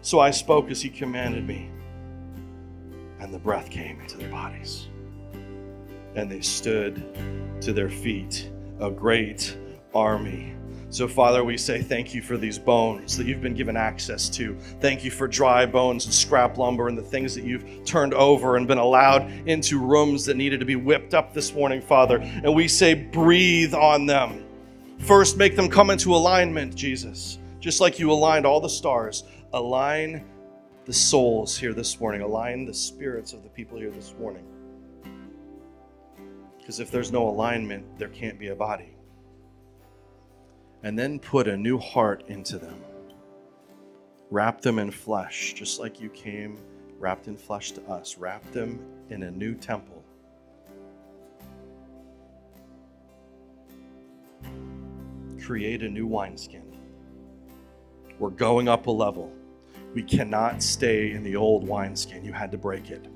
So I spoke as he commanded me and the breath came into their bodies. And they stood to their feet, a great army. So, Father, we say thank you for these bones that you've been given access to. Thank you for dry bones and scrap lumber and the things that you've turned over and been allowed into rooms that needed to be whipped up this morning, Father. And we say, breathe on them. First, make them come into alignment, Jesus, just like you aligned all the stars. Align the souls here this morning, align the spirits of the people here this morning. Because if there's no alignment, there can't be a body. And then put a new heart into them. Wrap them in flesh, just like you came wrapped in flesh to us. Wrap them in a new temple. Create a new wineskin. We're going up a level. We cannot stay in the old wineskin. You had to break it.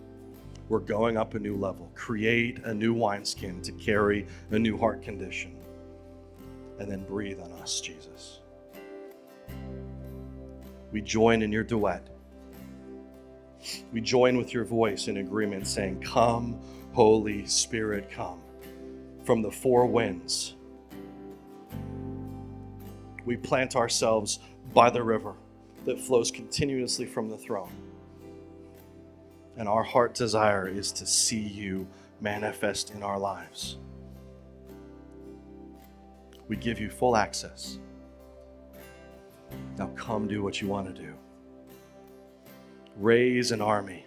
We're going up a new level. Create a new wineskin to carry a new heart condition. And then breathe on us, Jesus. We join in your duet. We join with your voice in agreement, saying, Come, Holy Spirit, come from the four winds. We plant ourselves by the river that flows continuously from the throne. And our heart desire is to see you manifest in our lives. We give you full access. Now come do what you want to do. Raise an army.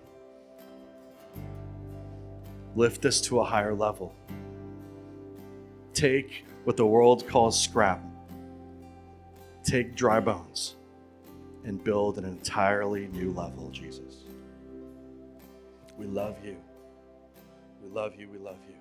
Lift us to a higher level. Take what the world calls scrap. Take dry bones and build an entirely new level, Jesus. We love you. We love you. We love you.